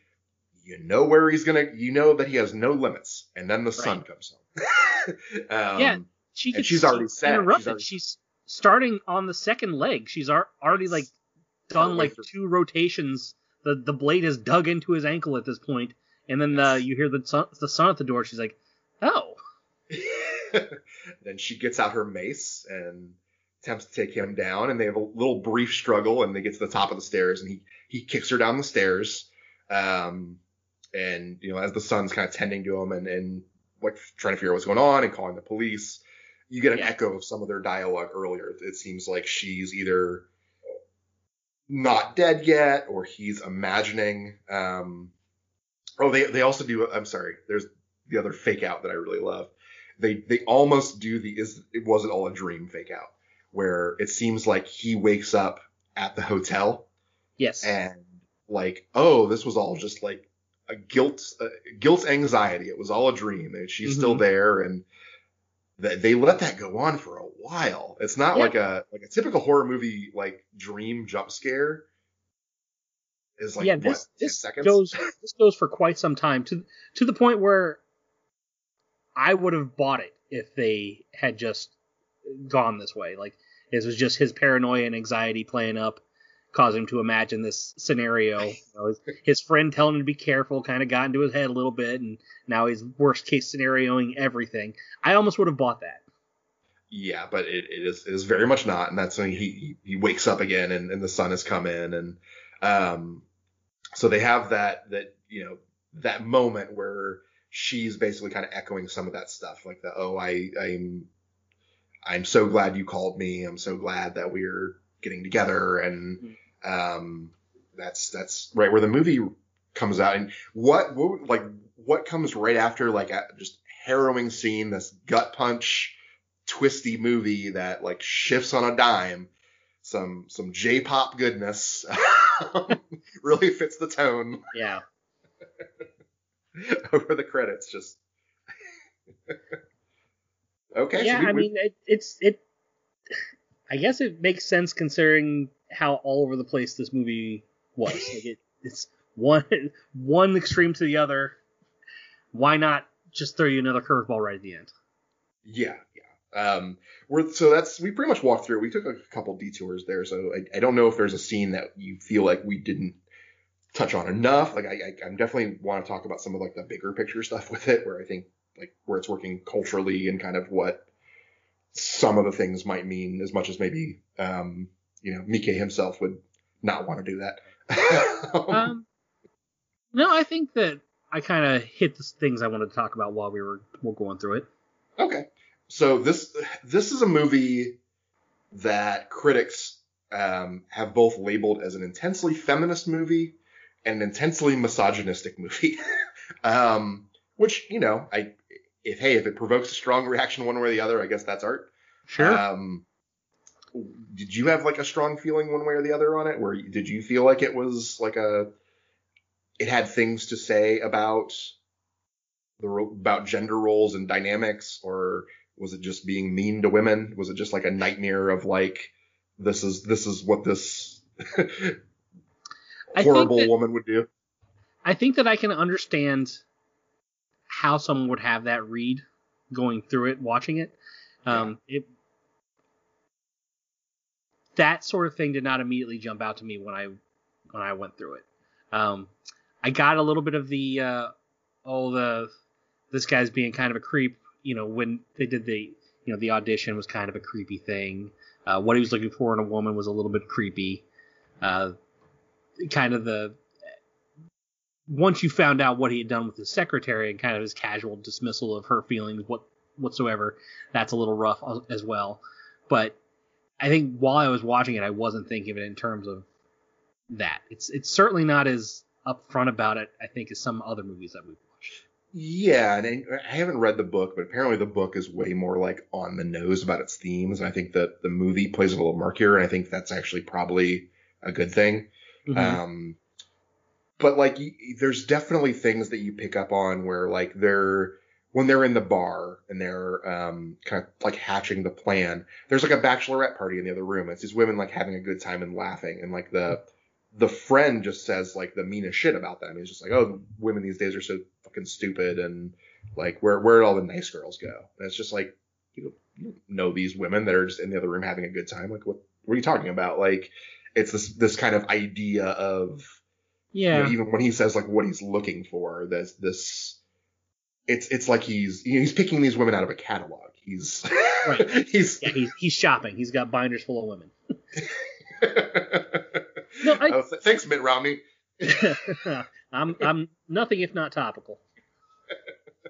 you know where he's gonna, you know that he has no limits, and then the right. sun comes home. (laughs) um, yeah, she she's already set. She's, already, she's, starting on the second leg. She's already like done like two rotations. The the blade has dug into his ankle at this point, and then uh, you hear the son, the son at the door. She's like, "Oh." (laughs) then she gets out her mace and attempts to take him down, and they have a little brief struggle, and they get to the top of the stairs, and he he kicks her down the stairs. Um, and you know, as the son's kind of tending to him and and like trying to figure out what's going on and calling the police, you get an yeah. echo of some of their dialogue earlier. It seems like she's either not dead yet, or he's imagining. Um, oh, they they also do. I'm sorry. There's the other fake out that I really love. They they almost do the is it wasn't all a dream fake out where it seems like he wakes up at the hotel. Yes. And like, oh, this was all just like a guilt, uh, guilt anxiety. It was all a dream, and she's mm-hmm. still there, and they let that go on for a while. It's not yeah. like a like a typical horror movie like dream jump scare. Is like yeah, this what, this seconds? goes this goes for quite some time to to the point where I would have bought it if they had just gone this way. Like it was just his paranoia and anxiety playing up, causing him to imagine this scenario. (laughs) You know, his, his, friend telling him to be careful kind of got into his head a little bit, and now he's worst case scenarioing everything. I almost would have bought that. Yeah, but it, it is it is very much not, and that's when he he wakes up again, and, and the sun has come in, and um, so they have that that you know that moment where she's basically kind of echoing some of that stuff, like the oh I I'm I'm so glad you called me. I'm so glad that we're getting together. And um, that's that's right where the movie comes out. And what, what like what comes right after like a just harrowing scene, this gut punch, twisty movie that like shifts on a dime. Some some J-pop goodness (laughs) really fits the tone. Yeah. (laughs) Over the credits, just (laughs) Okay. Yeah, so we, I mean, it, it's it. I guess it makes sense considering how all over the place this movie was. Like it, it's one one extreme to the other. Why not just throw you another curveball right at the end? Yeah, yeah. Um, we're so that's we pretty much walked through. We took a couple detours there, so I, I don't know if there's a scene that you feel like we didn't touch on enough. Like I, I, I definitely want to talk about some of like the bigger picture stuff with it, where I think like where it's working culturally and kind of what some of the things might mean as much as maybe um, you know Miike himself would not want to do that. (laughs) um, (laughs) no, I think that I kind of hit the things I wanted to talk about while we were, were going through it. Okay, so this this is a movie that critics um, have both labeled as an intensely feminist movie and an intensely misogynistic movie. (laughs) um, which you know, I if hey, if it provokes a strong reaction one way or the other, I guess that's art. Sure. Um, did you have like a strong feeling one way or the other on it? Where did you feel like it was like a it had things to say about the about gender roles and dynamics, or was it just being mean to women? Was it just like a nightmare of like this is this is what this (laughs) horrible that, woman would do? I think that I can understand how someone would have that read going through it, watching it. Um, yeah. It that sort of thing did not immediately jump out to me when I when I went through it. Um, I got a little bit of the uh, oh the this guy's being kind of a creep. You know when they did the you know the audition was kind of a creepy thing. Uh, what he was looking for in a woman was a little bit creepy. Uh, kind of the once you found out what he had done with his secretary and kind of his casual dismissal of her feelings what whatsoever, that's a little rough as well. But I think while I was watching it, I wasn't thinking of it in terms of that. It's it's certainly not as upfront about it. I think as some other movies that we've watched. Yeah, and I haven't read the book, but apparently the book is way more like on the nose about its themes, and I think that the movie plays a little murkier, and I think that's actually probably a good thing. Mm-hmm. Um, but like there's definitely things that you pick up on where like they're when they're in the bar and they're um, kind of like hatching the plan. There's like a bachelorette party in the other room. It's these women like having a good time and laughing, and like the the friend just says like the meanest shit about them. He's just like, oh, women these days are so fucking stupid and like where where did all the nice girls go? And it's just like you don't, know these women that are just in the other room having a good time. Like what what are you talking about? Like it's this this kind of idea of yeah. You know, even when he says like what he's looking for, this this it's it's like he's he's picking these women out of a catalog. He's right. (laughs) he's, yeah, he's he's shopping. He's got binders full of women. (laughs) no, I, oh, th- thanks, Mitt Romney. (laughs) I'm I'm nothing if not topical.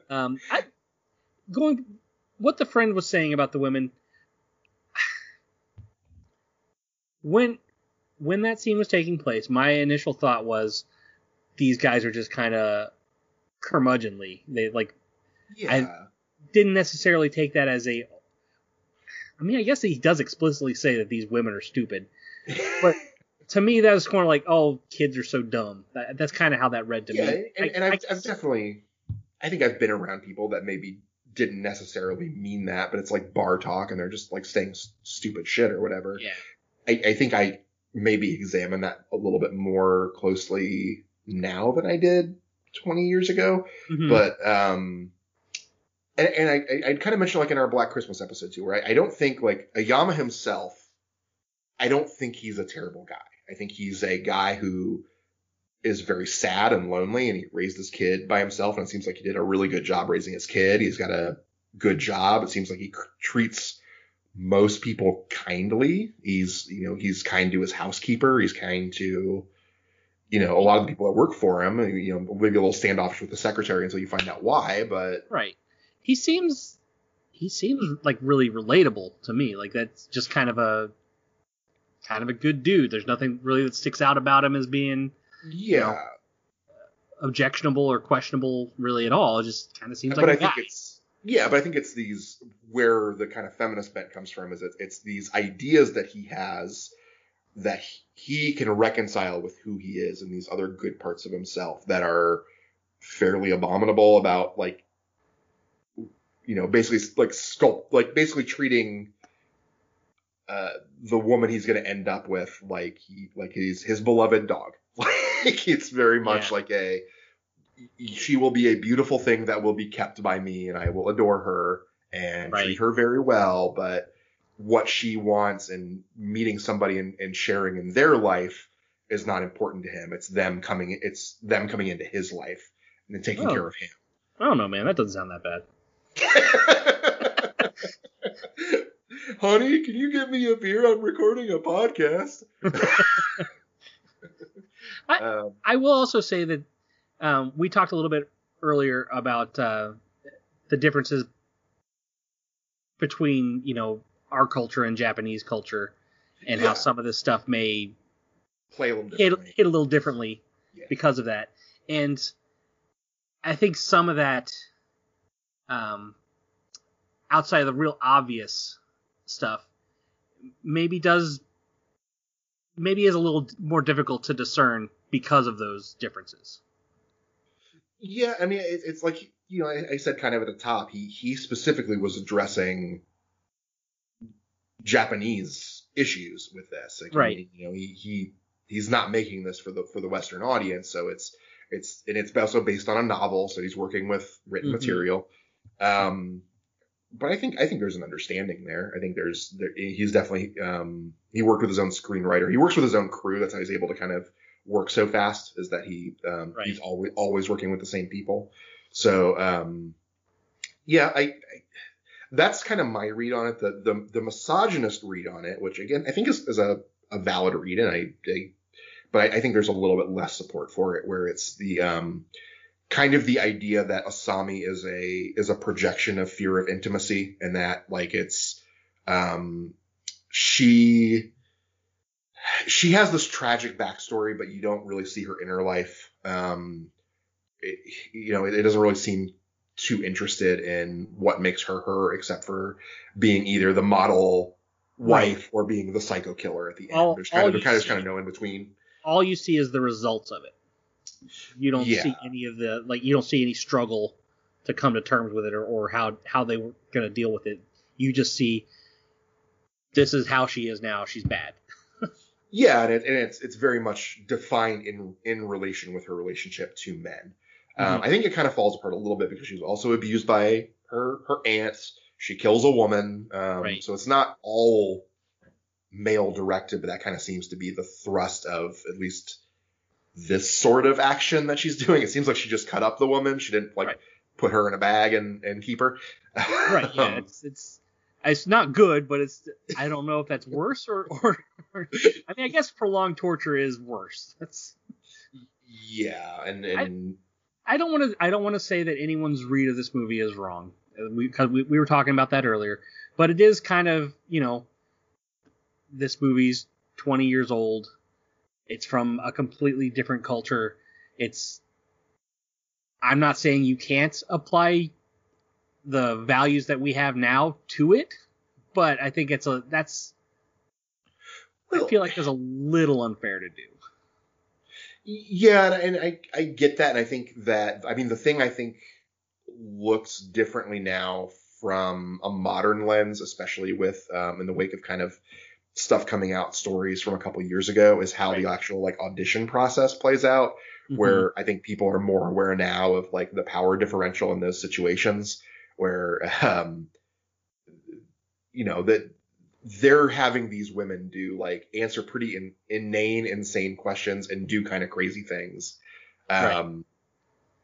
Um, I going what the friend was saying about the women. (sighs) When when that scene was taking place, my initial thought was these guys are just kind of curmudgeonly. They like yeah. I didn't necessarily take that as a I mean, I guess he does explicitly say that these women are stupid. But (laughs) to me that was kind of like, oh, kids are so dumb. That, that's kind of how that read to yeah, me. And, I, and I've, I, I've definitely I think I've been around people that maybe didn't necessarily mean that, but it's like bar talk and they're just like saying stupid shit or whatever. Yeah. I, I think I maybe examine that a little bit more closely now than I did 20 years ago. Mm-hmm. But, um, and, and I, I kind of mentioned like in our Black Christmas episode too, where I I don't think like Aoyama himself, I don't think he's a terrible guy. I think he's a guy who is very sad and lonely and he raised his kid by himself and it seems like he did a really good job raising his kid. He's got a good job. It seems like he treats most people kindly. He's, you know, he's kind to his housekeeper. He's kind to, you know, a lot of the people that work for him. You know, maybe a little standoffish with the secretary until you find out why. But right, he seems he seems like really relatable to me. Like that's just kind of a kind of a good dude. There's nothing really that sticks out about him as being yeah. You know, objectionable or questionable really at all. It just kind of seems but like I think guy. it's yeah, but I think it's these where the kind of feminist bent comes from is it, it's these ideas that he has that he can reconcile with who he is and these other good parts of himself that are fairly abominable about like you know basically like sculpt like basically treating uh, the woman he's going to end up with like he like he's his beloved dog (laughs) like it's very much yeah. like a she will be a beautiful thing that will be kept by me and I will adore her and right. treat her very well, but what she wants and meeting somebody and, and, sharing in their life is not important to him. It's them coming it's them coming into his life and then taking oh. care of him. I don't know, man. That doesn't sound that bad. (laughs) Honey, can you get me a beer? I'm recording a podcast. (laughs) I, um, I will also say that um, we talked a little bit earlier about uh, the differences between you know our culture and Japanese culture, and yeah. how some of this stuff may play a little hit, hit, a little differently yeah. because of that. And I think some of that, um, outside of the real obvious stuff, maybe does maybe is a little more difficult to discern because of those differences. Yeah, I mean, it's like you know, I, I, said kind of at the top, he he specifically was addressing Japanese issues with this. Like, right. you know, he he he's not making this for the for the Western audience, so it's it's and it's also based on a novel, so he's working with written mm-hmm. material. Um, but I think I think there's an understanding there. I think there's there, he's definitely um, he worked with his own screenwriter. He works with his own crew. That's how he's able to kind of work so fast is that he um, right. he's always always working with the same people. So um, yeah, I, I, that's kind of my read on it. The, the the misogynist read on it, which again I think is, is a, a valid read, and I, I but I, I, think there's a little bit less support for it, where it's the um, kind of the idea that Asami is a is a projection of fear of intimacy, and that like it's um, she she has this tragic backstory, but you don't really see her inner life. Um, it, you know, it, it, doesn't really seem too interested in what makes her her, except for being either the model wife right. or being the psycho killer at the end. All, There's kind of, kind of, kind of no in between. All you see is the results of it. You don't yeah. see any of the like. You don't see any struggle to come to terms with it or, or how how they were going to deal with it. You just see this is how she is now. She's bad. (laughs) Yeah, and, it, and it's it's very much defined in in relation with her relationship to men. Um, mm-hmm. I think it kind of falls apart a little bit because she's also abused by her her aunts. She kills a woman, um, right. so it's not all male directed, but that kind of seems to be the thrust of at least this sort of action that she's doing. It seems like she just cut up the woman. She didn't like right. put her in a bag and, and keep her. right. Yeah. (laughs) Um, it's, it's it's not good, but it's I don't know if that's worse or, or, or I mean I guess prolonged torture is worse. That's yeah, and, and I, I don't want to I don't want to say that anyone's read of this movie is wrong because we, we, we were talking about that earlier, but it is kind of you know this movie's 20 years old. It's from a completely different culture. It's I'm not saying you can't apply the values that we have now to it, but I think it's a that's well, I feel like there's a little unfair to do. Yeah, and I I get that, and I think that I mean the thing I think looks differently now from a modern lens, especially with um, in the wake of kind of stuff coming out, stories from a couple years ago, is how right. the actual like audition process plays out. Mm-hmm. Where I think people are more aware now of like the power differential in those situations where (laughs) um, you know that they're having these women do like answer pretty in, inane, insane questions and do kind of crazy things. Um, right.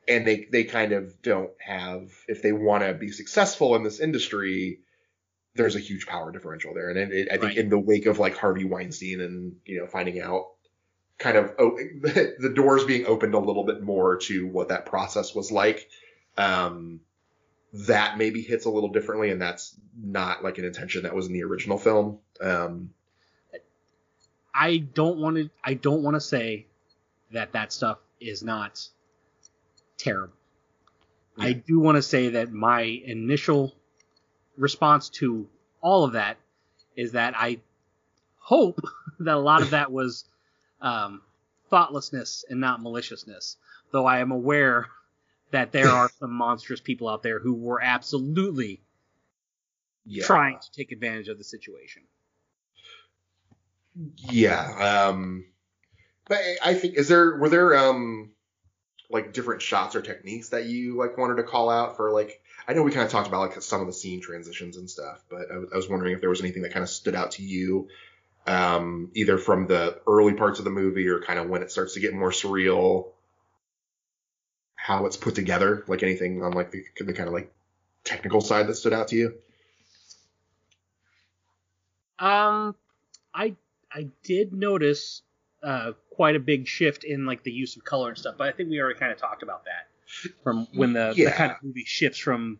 And they they kind of don't have if they want to be successful in this industry, there's a huge power differential there. And it, it, I think right. in the wake of like Harvey Weinstein and you know finding out kind of oh, (laughs) the doors being opened a little bit more to what that process was like. Um, that maybe hits a little differently, and that's not like an intention that was in the original film. Um, I don't want to. I don't want to say that that stuff is not terrible. Yeah. I do want to say that my initial response to all of that is that I hope (laughs) that a lot of that was um, thoughtlessness and not maliciousness. Though I am aware that there are some monstrous people out there who were absolutely yeah. trying to take advantage of the situation. Yeah. Um, but I think is there were there um like different shots or techniques that you like wanted to call out for like I know we kind of talked about like some of the scene transitions and stuff, but I, was wondering if there was anything that kind of stood out to you, um, either from the early parts of the movie or kind of when it starts to get more surreal, how it's put together, like anything on like the, the kind of like technical side that stood out to you? Um, I I did notice uh, quite a big shift in like the use of color and stuff, but I think we already kind of talked about that from when the, yeah. the kind of movie shifts from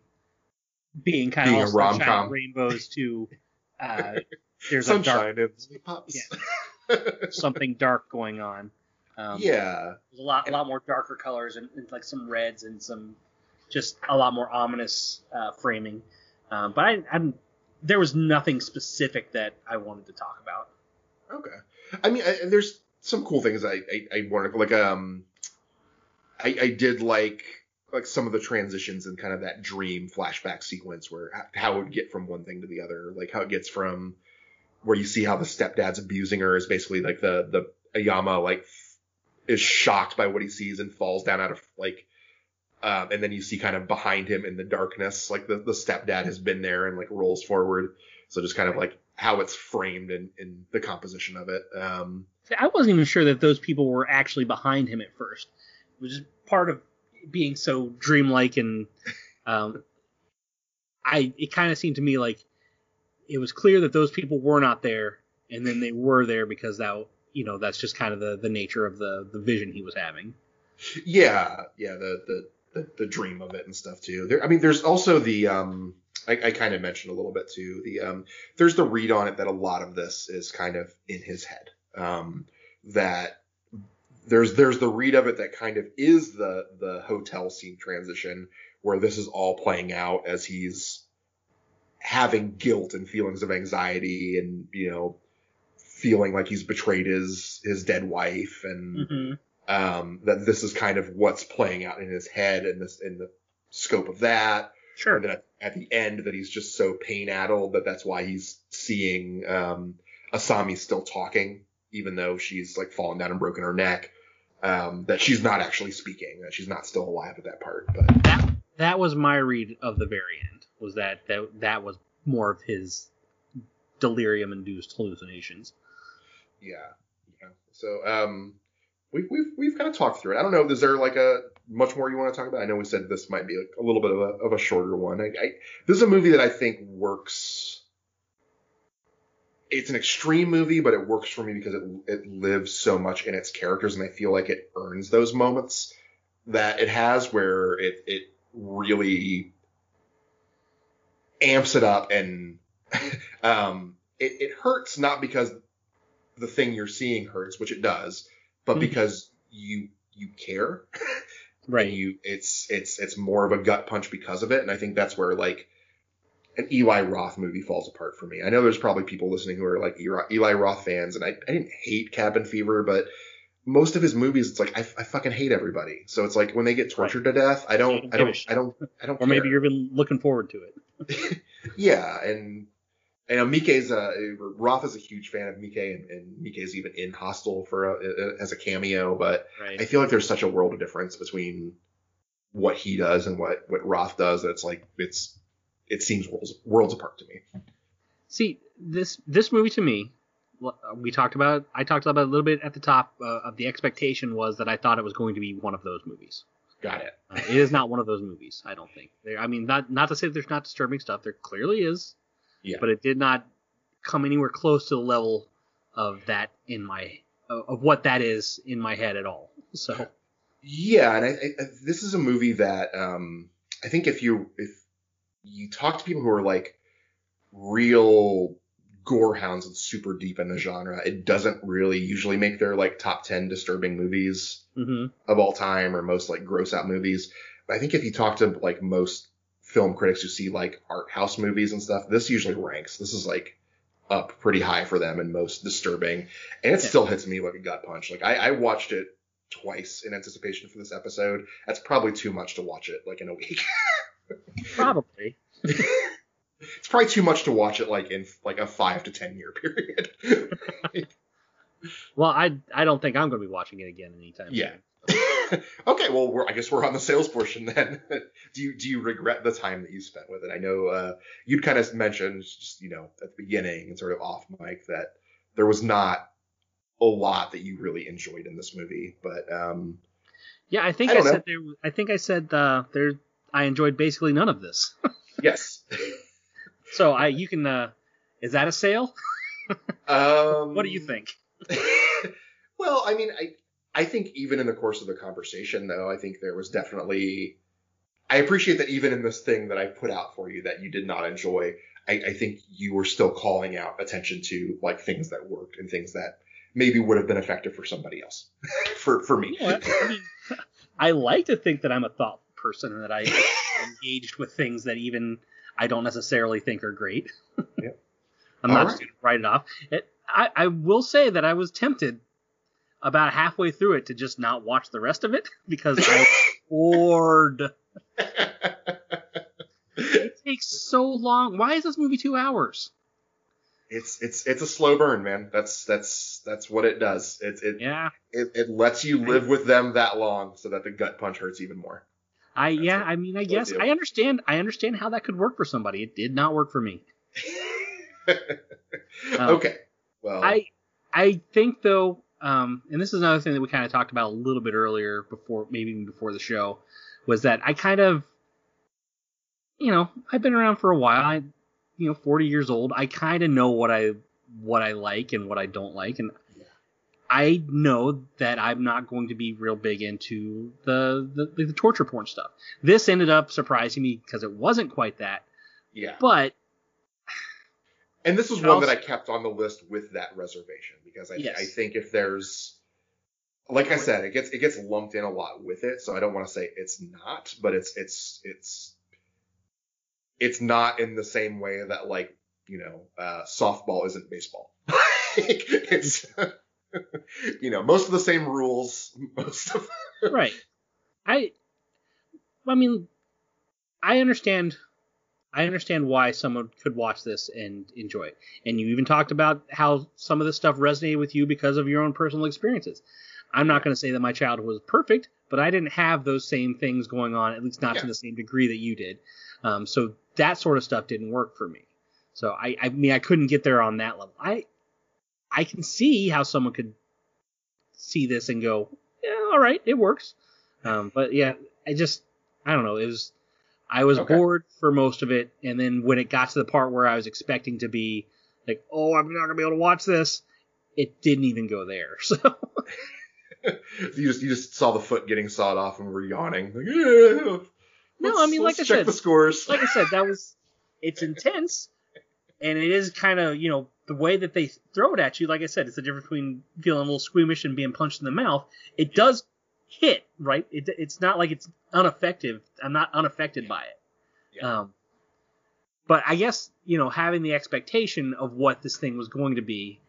being kind being of all sunshine rainbows to uh, there's sunshine a dark, (laughs) yeah, something dark going on. Um, yeah, a lot, a lot more darker colors and, and, like some reds and some just a lot more ominous uh, framing. Um, but I, I'm, there was nothing specific that I wanted to talk about. Okay, I mean, I, there's some cool things I, I, I wanted like um, I, I did like like some of the transitions and kind of that dream flashback sequence where how it would get from one thing to the other, like how it gets from where you see how the stepdad's abusing her is basically like the the Aoyama like is shocked by what he sees and falls down out of like um, and then you see kind of behind him in the darkness like the, the stepdad has been there and like rolls forward. So just kind of like how it's framed in, in the composition of it. Um, i wasn't even sure that those people were actually behind him at first. It was just part of being so dreamlike and um, i it kind of seemed to me like it was clear that those people were not there and then they were there because that you know that's just kind of the the nature of the the vision he was having. Yeah, yeah, the the the, the dream of it and stuff too. There, I mean, there's also the um, I, I kind of mentioned a little bit too. The um, there's the read on it that a lot of this is kind of in his head. Um, that there's there's the read of it that kind of is the the hotel scene transition where this is all playing out as he's having guilt and feelings of anxiety and you know feeling like he's betrayed his his dead wife and mm-hmm. um, that this is kind of what's playing out in his head and this in the scope of that. Sure. And then at, at the end that he's just so pain addled that that's why he's seeing um, Asami still talking even though she's like fallen down and broken her neck. Um, that she's not actually speaking, that she's not still alive at that part. But that that was my read of the very end. Was that that that was more of his delirium induced hallucinations. Yeah. Yeah. So um we've we've we've kind of talked through it. I don't know, is there like a much more you want to talk about? I know we said this might be like a little bit of a of a shorter one. I, I this is a movie that I think works it's an extreme movie, but it works for me because it it lives so much in its characters, and I feel like it earns those moments that it has where it it really amps it up and (laughs) um, it, it hurts not because the thing you're seeing hurts, which it does, but mm-hmm. because you you care. (laughs) right. you it's it's it's more of a gut punch because of it, and I think that's where like an Eli Roth movie falls apart for me. I know there's probably people listening who are like Eli Roth fans, and I, I didn't hate Cabin Fever, but most of his movies, it's like I, I fucking hate everybody. So it's like when they get tortured right. to death, I don't, I don't, I don't, I don't. or care. maybe you're even looking forward to it. (laughs) yeah, and I know Miike's a Roth is a huge fan of Miike, and, and Miike's even in Hostel for a, as a cameo. But right. I feel like there's such a world of difference between what he does and what what Roth does. That it's like it's it seems worlds worlds apart to me. See this this movie to me, we talked about I talked about a little bit at the top uh, of the expectation was that I thought it was going to be one of those movies. Got it. Uh, it is not one of those movies. I don't think. There, I mean, not not to say there's not disturbing stuff. There clearly is. Yeah. But it did not come anywhere close to the level of that in my of what that is in my head at all. So. Yeah, and I, I, this is a movie that um, I think if you if you talk to people who are like real gore hounds and super deep in the genre, it doesn't really usually make their like top ten disturbing movies mm-hmm. of all time or most like gross out movies. But I think if you talk to like most film critics who see like art house movies and stuff, this usually ranks. This is like up pretty high for them and most disturbing, and it yeah. still hits me like a gut punch. Like I, I watched it twice in anticipation for this episode. That's probably too much to watch it like in a week. (laughs) probably. (laughs) it's probably too much to watch it like in like a five to ten year period. (laughs) well, I I don't think I'm going to be watching it again anytime. Yeah. Soon. (laughs) okay, well, I guess we're on the sales portion then. (laughs) do you do you regret the time that you spent with it? I know uh, you'd kind of mentioned just you know at the beginning and sort of off mic that there was not a lot that you really enjoyed in this movie, but um, yeah, I think I, I said there. I think I said uh, there. I enjoyed basically none of this. (laughs) yes. So I, you can. Uh, is that a sale? um, what do you think? well, I mean, I I think even in the course of the conversation, though, I think there was definitely. I appreciate that even in this thing that I put out for you that you did not enjoy, I, I think you were still calling out attention to like things that worked and things that maybe would have been effective for somebody else. (laughs) for for me. I, mean, (laughs) I like to think that I'm a thoughtful person and that I (laughs) engaged with things that even I don't necessarily think are great. Yeah. I'm All not right. just going to write it off. It, I, I will say that I was tempted about halfway through it to just not watch the rest of it (laughs) because I was (laughs) bored. (laughs) it takes so long. Why is this movie two hours? It's it's it's a slow burn, man. That's that's that's what it does. It it yeah. It, it lets you live with them that long so that the gut punch hurts even more. I that's yeah. I mean, I guess I understand. I understand how that could work for somebody. It did not work for me. Um, okay. Well, I I think though um, and this is another thing that we kind of talked about a little bit earlier before, maybe even before the show, was that I kind of, you know, I've been around for a while. I, you know, 40 years old. I kind of know what I what I like and what I don't like, and I know that I'm not going to be real big into the the, the torture porn stuff. This ended up surprising me because it wasn't quite that. Yeah. But and this was one also, that I kept on the list with that reservation because I, yes. I think if there's like I said, it gets it gets lumped in a lot with it, so I don't want to say it's not, but it's it's it's it's not in the same way that like you know uh, softball isn't baseball. (laughs) it's (laughs) you know most of the same rules, most of right. I I mean I understand I understand why someone could watch this and enjoy it. And you even talked about how some of this stuff resonated with you because of your own personal experiences. I'm not going to say that my childhood was perfect, but I didn't have those same things going on, at least not yeah. to the same degree that you did. Um, so that sort of stuff didn't work for me. So I, I mean, I couldn't get there on that level. I, I can see how someone could see this and go, yeah, all right, it works. Um, but yeah, I just, I don't know. It was, I was okay. bored for most of it, and then when it got to the part where I was expecting to be like, oh, I'm not gonna be able to watch this, it didn't even go there. (laughs) So. (laughs) you just you just saw the foot getting sawed off and we're yawning. Like, yeah, no, I mean, like I check said, the scores. Like I said, that was (laughs) it's intense, and it is kind of you know the way that they throw it at you. Like I said, it's the difference between feeling a little squeamish and being punched in the mouth. It does hit, right? It, it's not like it's ineffective. I'm not unaffected by it. Yeah. Um, but I guess you know having the expectation of what this thing was going to be,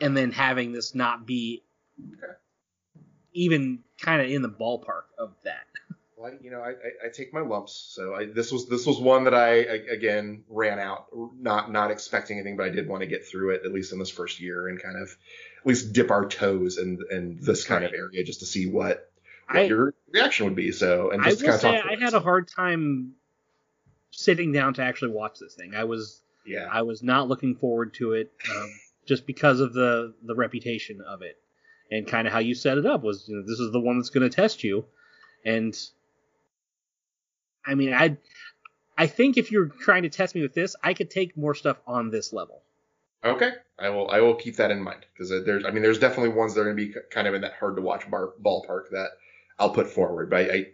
and then having this not be okay. even kind of in the ballpark of that. Well, you know, I, I, I take my lumps. So I, this was this was one that I, I, again ran out, not not expecting anything, but I did want to get through it at least in this first year and kind of least dip our toes in in this kind right. of area just to see what, what I, your reaction would be. So and just I will say I had a hard time sitting down to actually watch this thing. I was yeah I was not looking forward to it um, just because of the the reputation of it and kind of how you set it up was you know, this is the one that's going to test you and I mean I I think if you're trying to test me with this, I could take more stuff on this level. Okay, I will. I will keep that in mind because there's. I mean, there's definitely ones that are going to be kind of in that hard to watch bar, ballpark that I'll put forward. But I, I,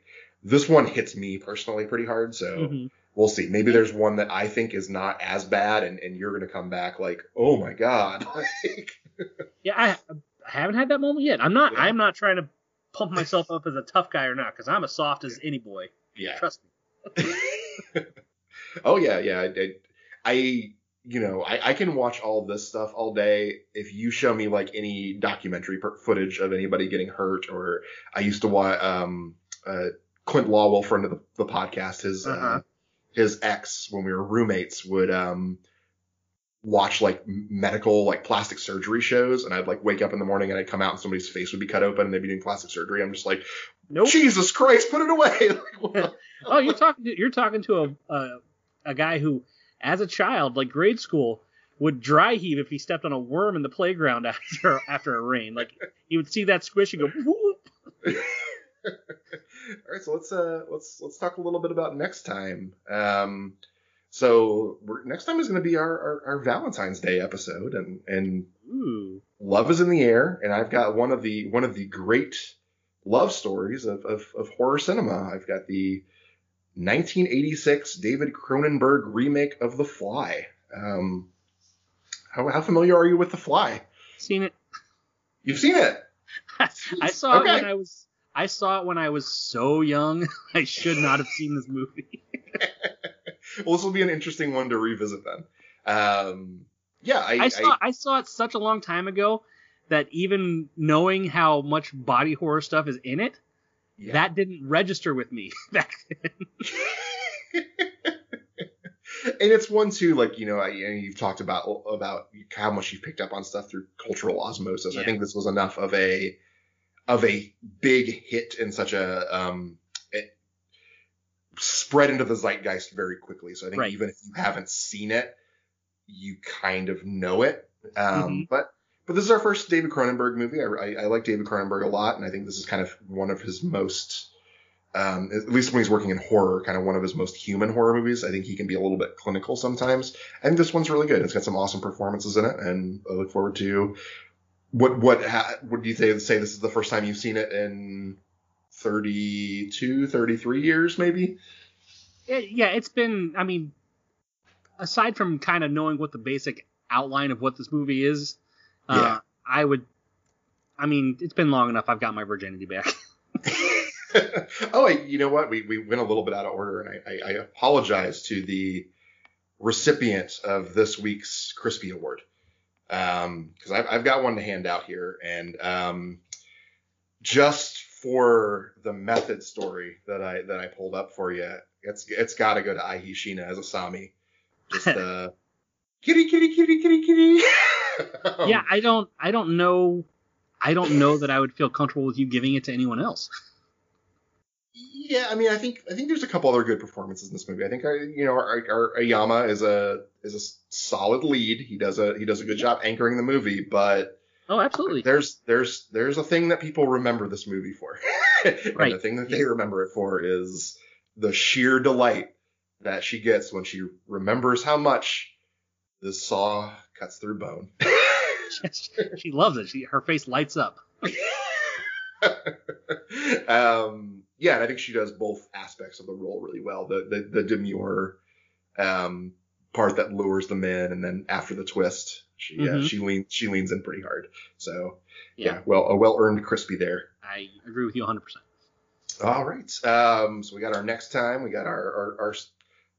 this one hits me personally pretty hard, so mm-hmm. we'll see. Maybe there's one that I think is not as bad, and, and you're going to come back like, oh my god. (laughs) yeah, I, I haven't had that moment yet. I'm not. Yeah. I'm not trying to pump myself up as a tough guy or not because I'm as soft as any boy. Yeah. Trust me. (laughs) oh yeah, yeah. I, I you know, I, I can watch all this stuff all day. If you show me like any documentary footage of anybody getting hurt, or I used to watch um, uh, Clint Lawwell, friend of the, the podcast, his uh, uh-huh. uh, his ex when we were roommates would um, watch like medical like plastic surgery shows, and I'd like wake up in the morning and I'd come out and somebody's face would be cut open and they'd be doing plastic surgery. I'm just like, nope. Jesus Christ, put it away. like, (laughs) (laughs) oh, you're talking to, you're talking to a, a a guy who as a child, like grade school, would dry heave if he stepped on a worm in the playground (laughs) after after a rain. Like he would see that squish and go whoop. (laughs) All right, so let's uh let's let's talk a little bit about next time. Um, so next time is going to be our, our, our Valentine's Day episode, and and Ooh. love is in the air, and I've got one of the one of the great love stories of, of, of horror cinema. I've got the 1986 David Cronenberg remake of The Fly. Um, how, how familiar are you with The Fly? Seen it. You've seen it. (laughs) I saw okay. it when I was I saw it when I was so young. (laughs) I should not have seen this movie. (laughs) well, this will be an interesting one to revisit then. Um, yeah, I, I saw I, I saw it such a long time ago that even knowing how much body horror stuff is in it, yeah. That didn't register with me (laughs) back then. (laughs) and it's one too, like you know, I, you've talked about about how much you've picked up on stuff through cultural osmosis. Yeah. I think this was enough of a of a big hit in such a um, it spread into the zeitgeist very quickly. So I think right. even if you haven't seen it, you kind of know it. Um, mm-hmm. But but this is our first David Cronenberg movie. I, I, I, like David Cronenberg a lot, and I think this is kind of one of his most, um, at least when he's working in horror, kind of one of his most human horror movies. I think he can be a little bit clinical sometimes, and this one's really good. It's got some awesome performances in it, and I look forward to what what ha, what do you say? Say this is the first time you've seen it in 32, 33 years, maybe. It, yeah, it's been. I mean, aside from kind of knowing what the basic outline of what this movie is uh, yeah. I would. I mean, it's been long enough. I've got my virginity back. (laughs) (laughs) oh, I, you know what? We we went a little bit out of order, and I, I, I apologize to the recipient of this week's Crispy Award because um, I've, I've got one to hand out here, and um, just for the method story that I that I pulled up for you, it's it's got to go to Eihi Shiina as Asami. Just (laughs) uh, kitty, kitty, kitty, kitty, kitty. (laughs) yeah, I don't, I don't know, I don't know that I would feel comfortable with you giving it to anyone else. Yeah, I mean, I think I think there's a couple other good performances in this movie. I think our, you know our, our Aoyama is a is a solid lead. He does a he does a good job anchoring the movie, but oh, absolutely. There's there's there's a thing that people remember this movie for, (laughs) and right. the thing that they remember it for is the sheer delight that she gets when she remembers how much the saw cuts through bone. (laughs) (laughs) she loves it. She her face lights up. (laughs) um, yeah, and I think she does both aspects of the role really well. The the, the demure um, part that lures them in, and then after the twist, she mm-hmm. yeah she leans she leans in pretty hard. So yeah, yeah well a well earned crispy there. I agree with you 100. percent All right, um, so we got our next time. We got our our, our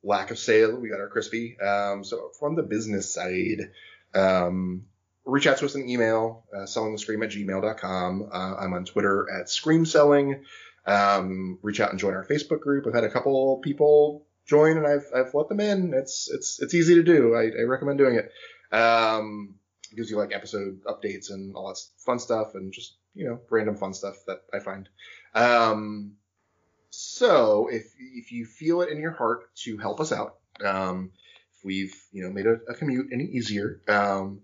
lack of sale. We got our crispy. Um, so from the business side, um, reach out to us in email, uh, sellingthescream at gmail.com. Uh, I'm on Twitter at screamselling. Um, reach out and join our Facebook group. I've had a couple people join and I've, I've let them in. It's, it's, it's easy to do. I, I recommend doing it. Um, it gives you like episode updates and all that fun stuff and just, you know, random fun stuff that I find. Um, so if, if you feel it in your heart to help us out, um, if we've, you know, made a, a commute any easier, um,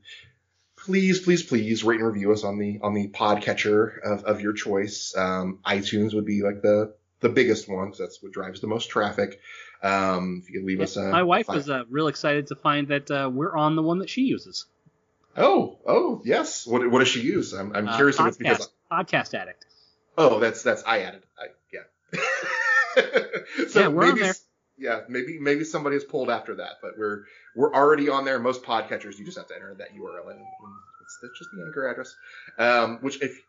please, please, please rate and review us on the on the podcatcher of, of your choice. Um, iTunes would be like the the biggest one because that's what drives the most traffic. Um, if you could leave us a my wife five. was uh, real excited to find that uh, we're on the one that she uses. Oh, oh, yes. What what does she use? I'm I'm uh, curious podcast, if it's because podcast addict. Oh, that's that's I added. I, yeah. (laughs) so yeah, maybe. Yeah, maybe maybe somebody has pulled after that, but we're we're already on there. Most podcatchers, you just have to enter that URL and It's, it's just the anchor address. Um, which if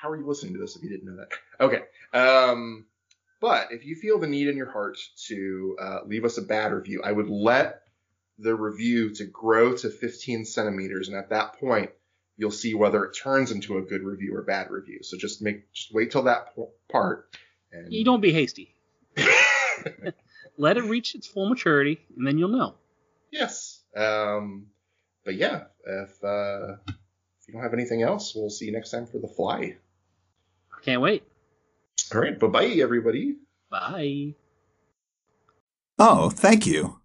how are you listening to this if you didn't know that? Okay. Um, but if you feel the need in your heart to uh, leave us a bad review, I would let the review to grow to 15 centimeters, and at that point, you'll see whether it turns into a good review or bad review. So just make just wait till that part. And... You don't be hasty. let it reach its full maturity, and then you'll know. Yes. Um, but yeah, if uh, if you don't have anything else, we'll see you next time for the fly. Can't wait. All right. Bye bye, everybody. Bye. Oh, thank you.